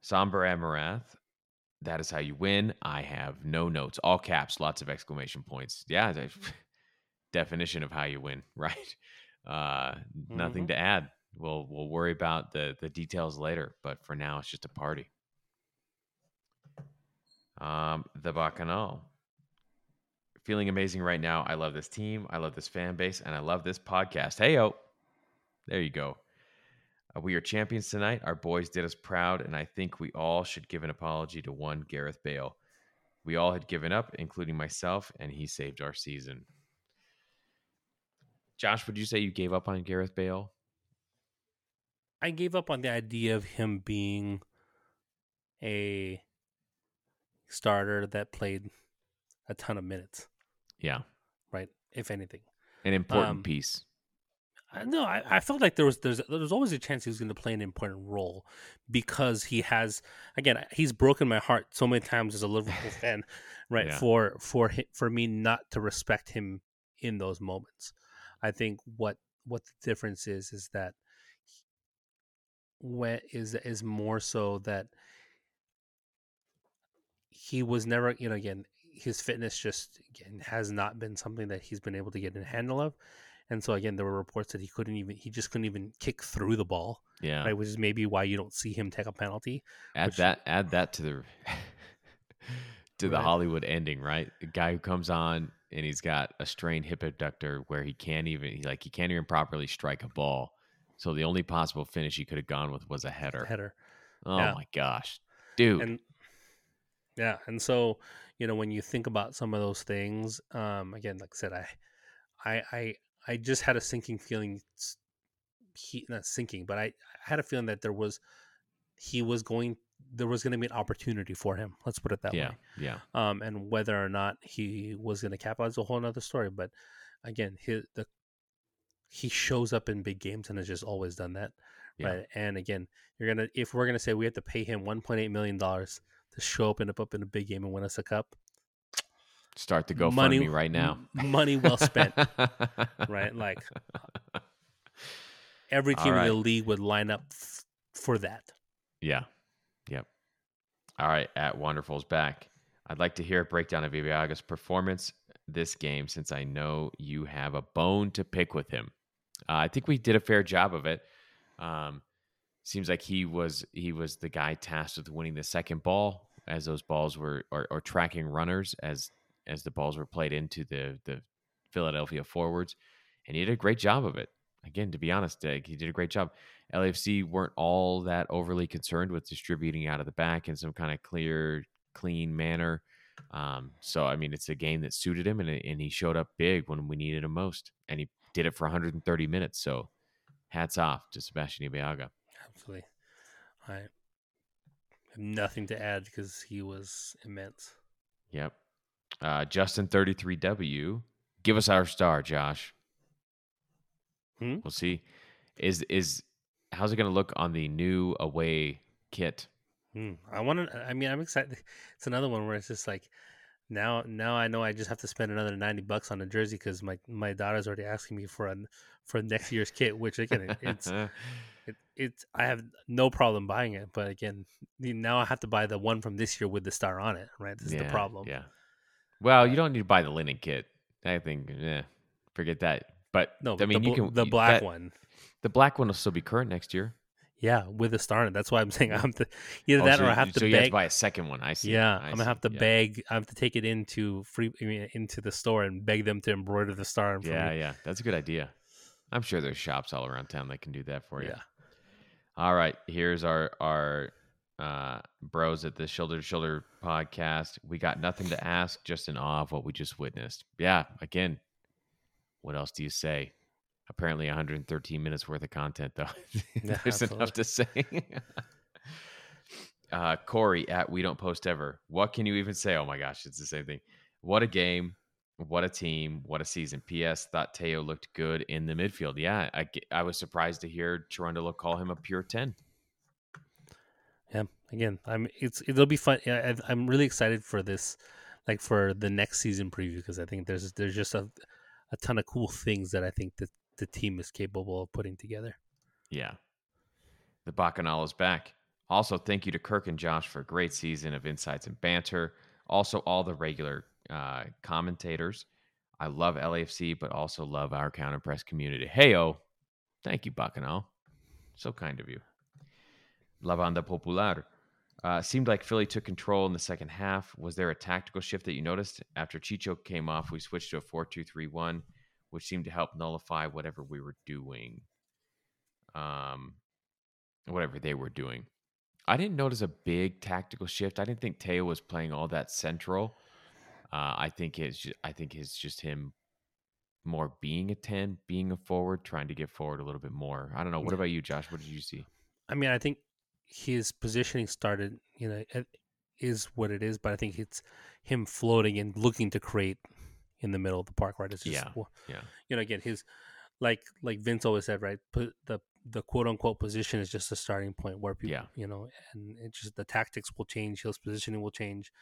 somber amarath that is how you win. I have no notes all caps lots of exclamation points. Yeah the <laughs> definition of how you win <laughs> right? Uh, nothing Mhm. to add. We'll we'll worry about the the details later but for now it's just a party. Um the bacchanal. Feeling amazing right now. I love this team. I love this fan base and i love this podcast. Hey yo there you go we are champions tonight. Our boys did us proud and i think we all should give an apology to one gareth bale. We all had given up including myself and he saved our season. Josh would you say you gave up on gareth bale? I gave up on the idea of him being a starter that played a ton of minutes, yeah. Right? If anything, an important Um, piece no, I, I felt like there was there's there's always a chance he was going to play an important role because he has again he's broken my heart so many times as a Liverpool <laughs> fan, right? Yeah. For for for me not to respect him in those moments. I think what what the difference is is that when is is more so that he was never you know again his fitness just again has not been something that he's been able to get a handle of and so again there were reports that he couldn't even he just couldn't even kick through the ball Yeah. right which is maybe why you don't see him take a penalty add which- that add that to the <laughs> to the Right. Hollywood ending, right? The guy who comes on and he's got a strained hip abductor where he can't even he, like he can't even properly strike a ball. So the only possible finish he could have gone with was a header. header Oh Yeah. my gosh. Dude. and yeah and so you know when you think about some of those things um again like i said i i i, I just had a sinking feeling he not sinking but i, I had a feeling that there was he was going there was going to be an opportunity for him let's put it that yeah. way Yeah. um and whether or not he was going to capitalize is a whole nother story but again his the he shows up in big games and has just always done that Yeah. right and again you're gonna if we're gonna say we have to pay him 1.8 million dollars to show up and up, up in a big game and win us a cup Start the GoFundMe money right now. money well spent <laughs> right like every team in the league would line up f- for that Yeah. Yep. All right. At Wonderful's back. I'd like to hear a breakdown of Ibeagha's performance this game since I know you have a bone to pick with him. Uh, I think we did a fair job of it. Um, seems like he was he was the guy tasked with winning the second ball as those balls were or, or tracking runners as as the balls were played into the the Philadelphia forwards, and he did a great job of it. Again, to be honest, uh, he did a great job. LAFC weren't all that overly concerned with distributing out of the back in some kind of clear, clean manner. Um, so, I mean, it's a game that suited him, and, and he showed up big when we needed him most, and he did it for 130 minutes. So, hats off to Sebastian Ibeagha. absolutely i have nothing to add because he was immense Yep. Uh, Justin 33W, give us our star, Josh. Hmm? We'll see. Is is how's it going to look on the new away kit? Hmm. I want to. I mean, I'm excited. <laughs> It's another one where it's just like now. Now I know I just have to spend another ninety bucks on a jersey because my my daughter's already asking me for a for next year's kit. Which again, it's <laughs> it, it's I have no problem buying it, but again, now I have to buy the one from this year with the star on it. Right, this is the problem. Yeah. Well, you don't need to buy the linen kit. I think, yeah, forget that. But No, I mean, the, you can the black that- one. The black one will still be current next year. Yeah, with the star on it. That's why I'm saying I'm to either Oh, that so, or I have to so you have to beg. buy a second one. I see. yeah, I I'm gonna have to yeah. beg. I have to take it into free I mean, into the store and beg them to embroider the star. Yeah, me. yeah, that's a good idea. I'm sure there's shops all around town that can do that for you. yeah. All right, here's our our uh, bros at the Shoulder to Shoulder podcast. We got nothing to ask, just in awe of what we just witnessed. Yeah, again, what else do you say? Apparently, 113 minutes worth of content, though. <laughs> There's enough to say. <laughs> uh, Corey at We Don't Post Ever. What can you even say? Oh my gosh, it's the same thing. What a game. What a team. What a season. P.S. Thought Tello looked good in the midfield. Yeah, I, I was surprised to hear Cherundolo call him a pure 10. Again, I'm. It's it'll be fun. I- I'm really excited for this, like for the next season preview because I think there's there's just a, a ton of cool things that I think that the team is capable of putting together. Yeah. The Bacchanal is back. Also, thank you to Kirk and Josh for a great season of insights and banter. Also, all the regular uh, commentators. I love LAFC, but also love our counter press community. Heyo. Thank you, Bacchanal. So kind of you. La Banda Popular. Uh, seemed like Philly took control in the second half. Was there a tactical shift that you noticed? After Chicho came off, we switched to a 4 2 3 1, which seemed to help nullify whatever we were doing um, whatever they were doing. I didn't notice a big tactical shift. I didn't think Tello was playing all that central. Uh, I think it's just, I think it's just him more being a ten, being a forward, trying to get forward a little bit more. I don't know. What about you, Josh? What did you see? I mean, I think his positioning started, you know, it is what it is, but I think it's him floating and looking to create in the middle of the park, right? It's just, Yeah, well, yeah. You know, again, his like like Vince always said, right? Put the the quote unquote position is just a starting point where people, Yeah. you know, and it just the tactics will change, his positioning will change,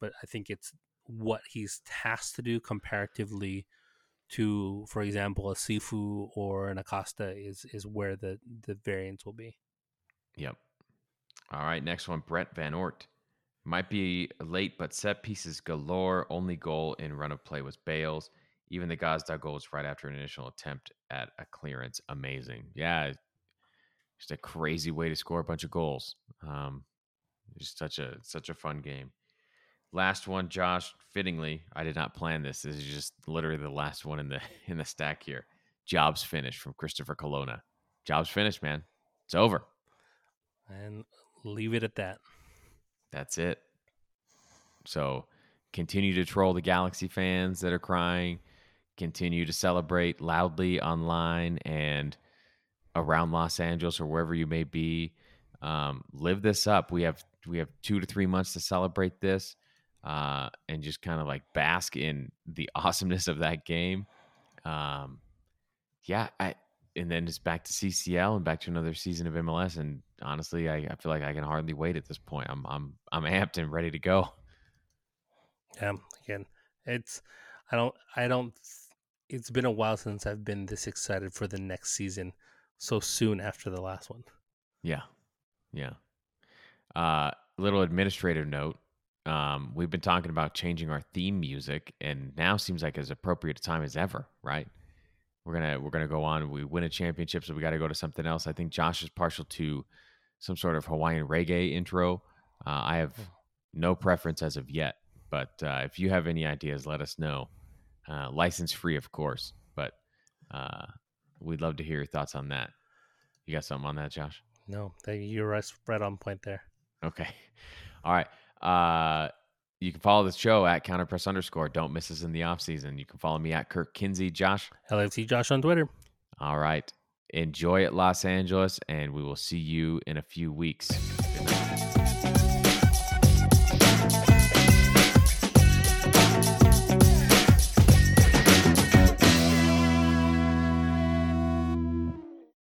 but I think it's what he's tasked to do comparatively to, for example, a Sifu or an Acosta is is where the the variance will be. Yep. All right, next one, Brett Van Ort. Might be late, but set pieces galore. Only goal in run of play was Bales. Even the Gazdag goal was right after an initial attempt at a clearance. Amazing. Yeah, just a crazy way to score a bunch of goals. Um, just such a such a fun game. Last one, Josh. Fittingly, I did not plan this. This is just literally the last one in the <laughs> in the stack here. Jobs finished from Christopher Colonna. Jobs finished, man. It's over. And leave it at that. That's it. So continue to troll the Galaxy fans that are crying. Continue to celebrate loudly online and around Los Angeles or wherever you may be. Um, live this up. We have we have two to three months to celebrate this, uh, and just kind of like bask in the <laughs> awesomeness of that game. Um, yeah, I, and then it's back to CCL and back to another season of MLS. And honestly, I, I feel like I can hardly wait at this point. I'm I'm I'm amped and ready to go. Yeah, again, it's I don't I don't. It's been a while since I've been this excited for the next season so soon after the last one. Yeah, yeah. Uh, little administrative note. Um, we've been talking about changing our theme music, and now seems like as appropriate a time as ever, right? We're gonna we're gonna go on. We win a championship, so we got to go to something else. I think Josh is partial to some sort of Hawaiian reggae intro. Uh, I have no preference as of yet, but uh, if you have any ideas, let us know. Uh, license free, of course, but uh, we'd love to hear your thoughts on that. You got something on that, Josh? No, you're right, right on point there. Okay. <laughs> All right. Uh, you can follow the show at counterpress underscore. Don't miss us in the off season. You can follow me at Kirk Kinsey. Josh. LFT Josh on Twitter. All right. Enjoy it, Los Angeles, and we will see you in a few weeks.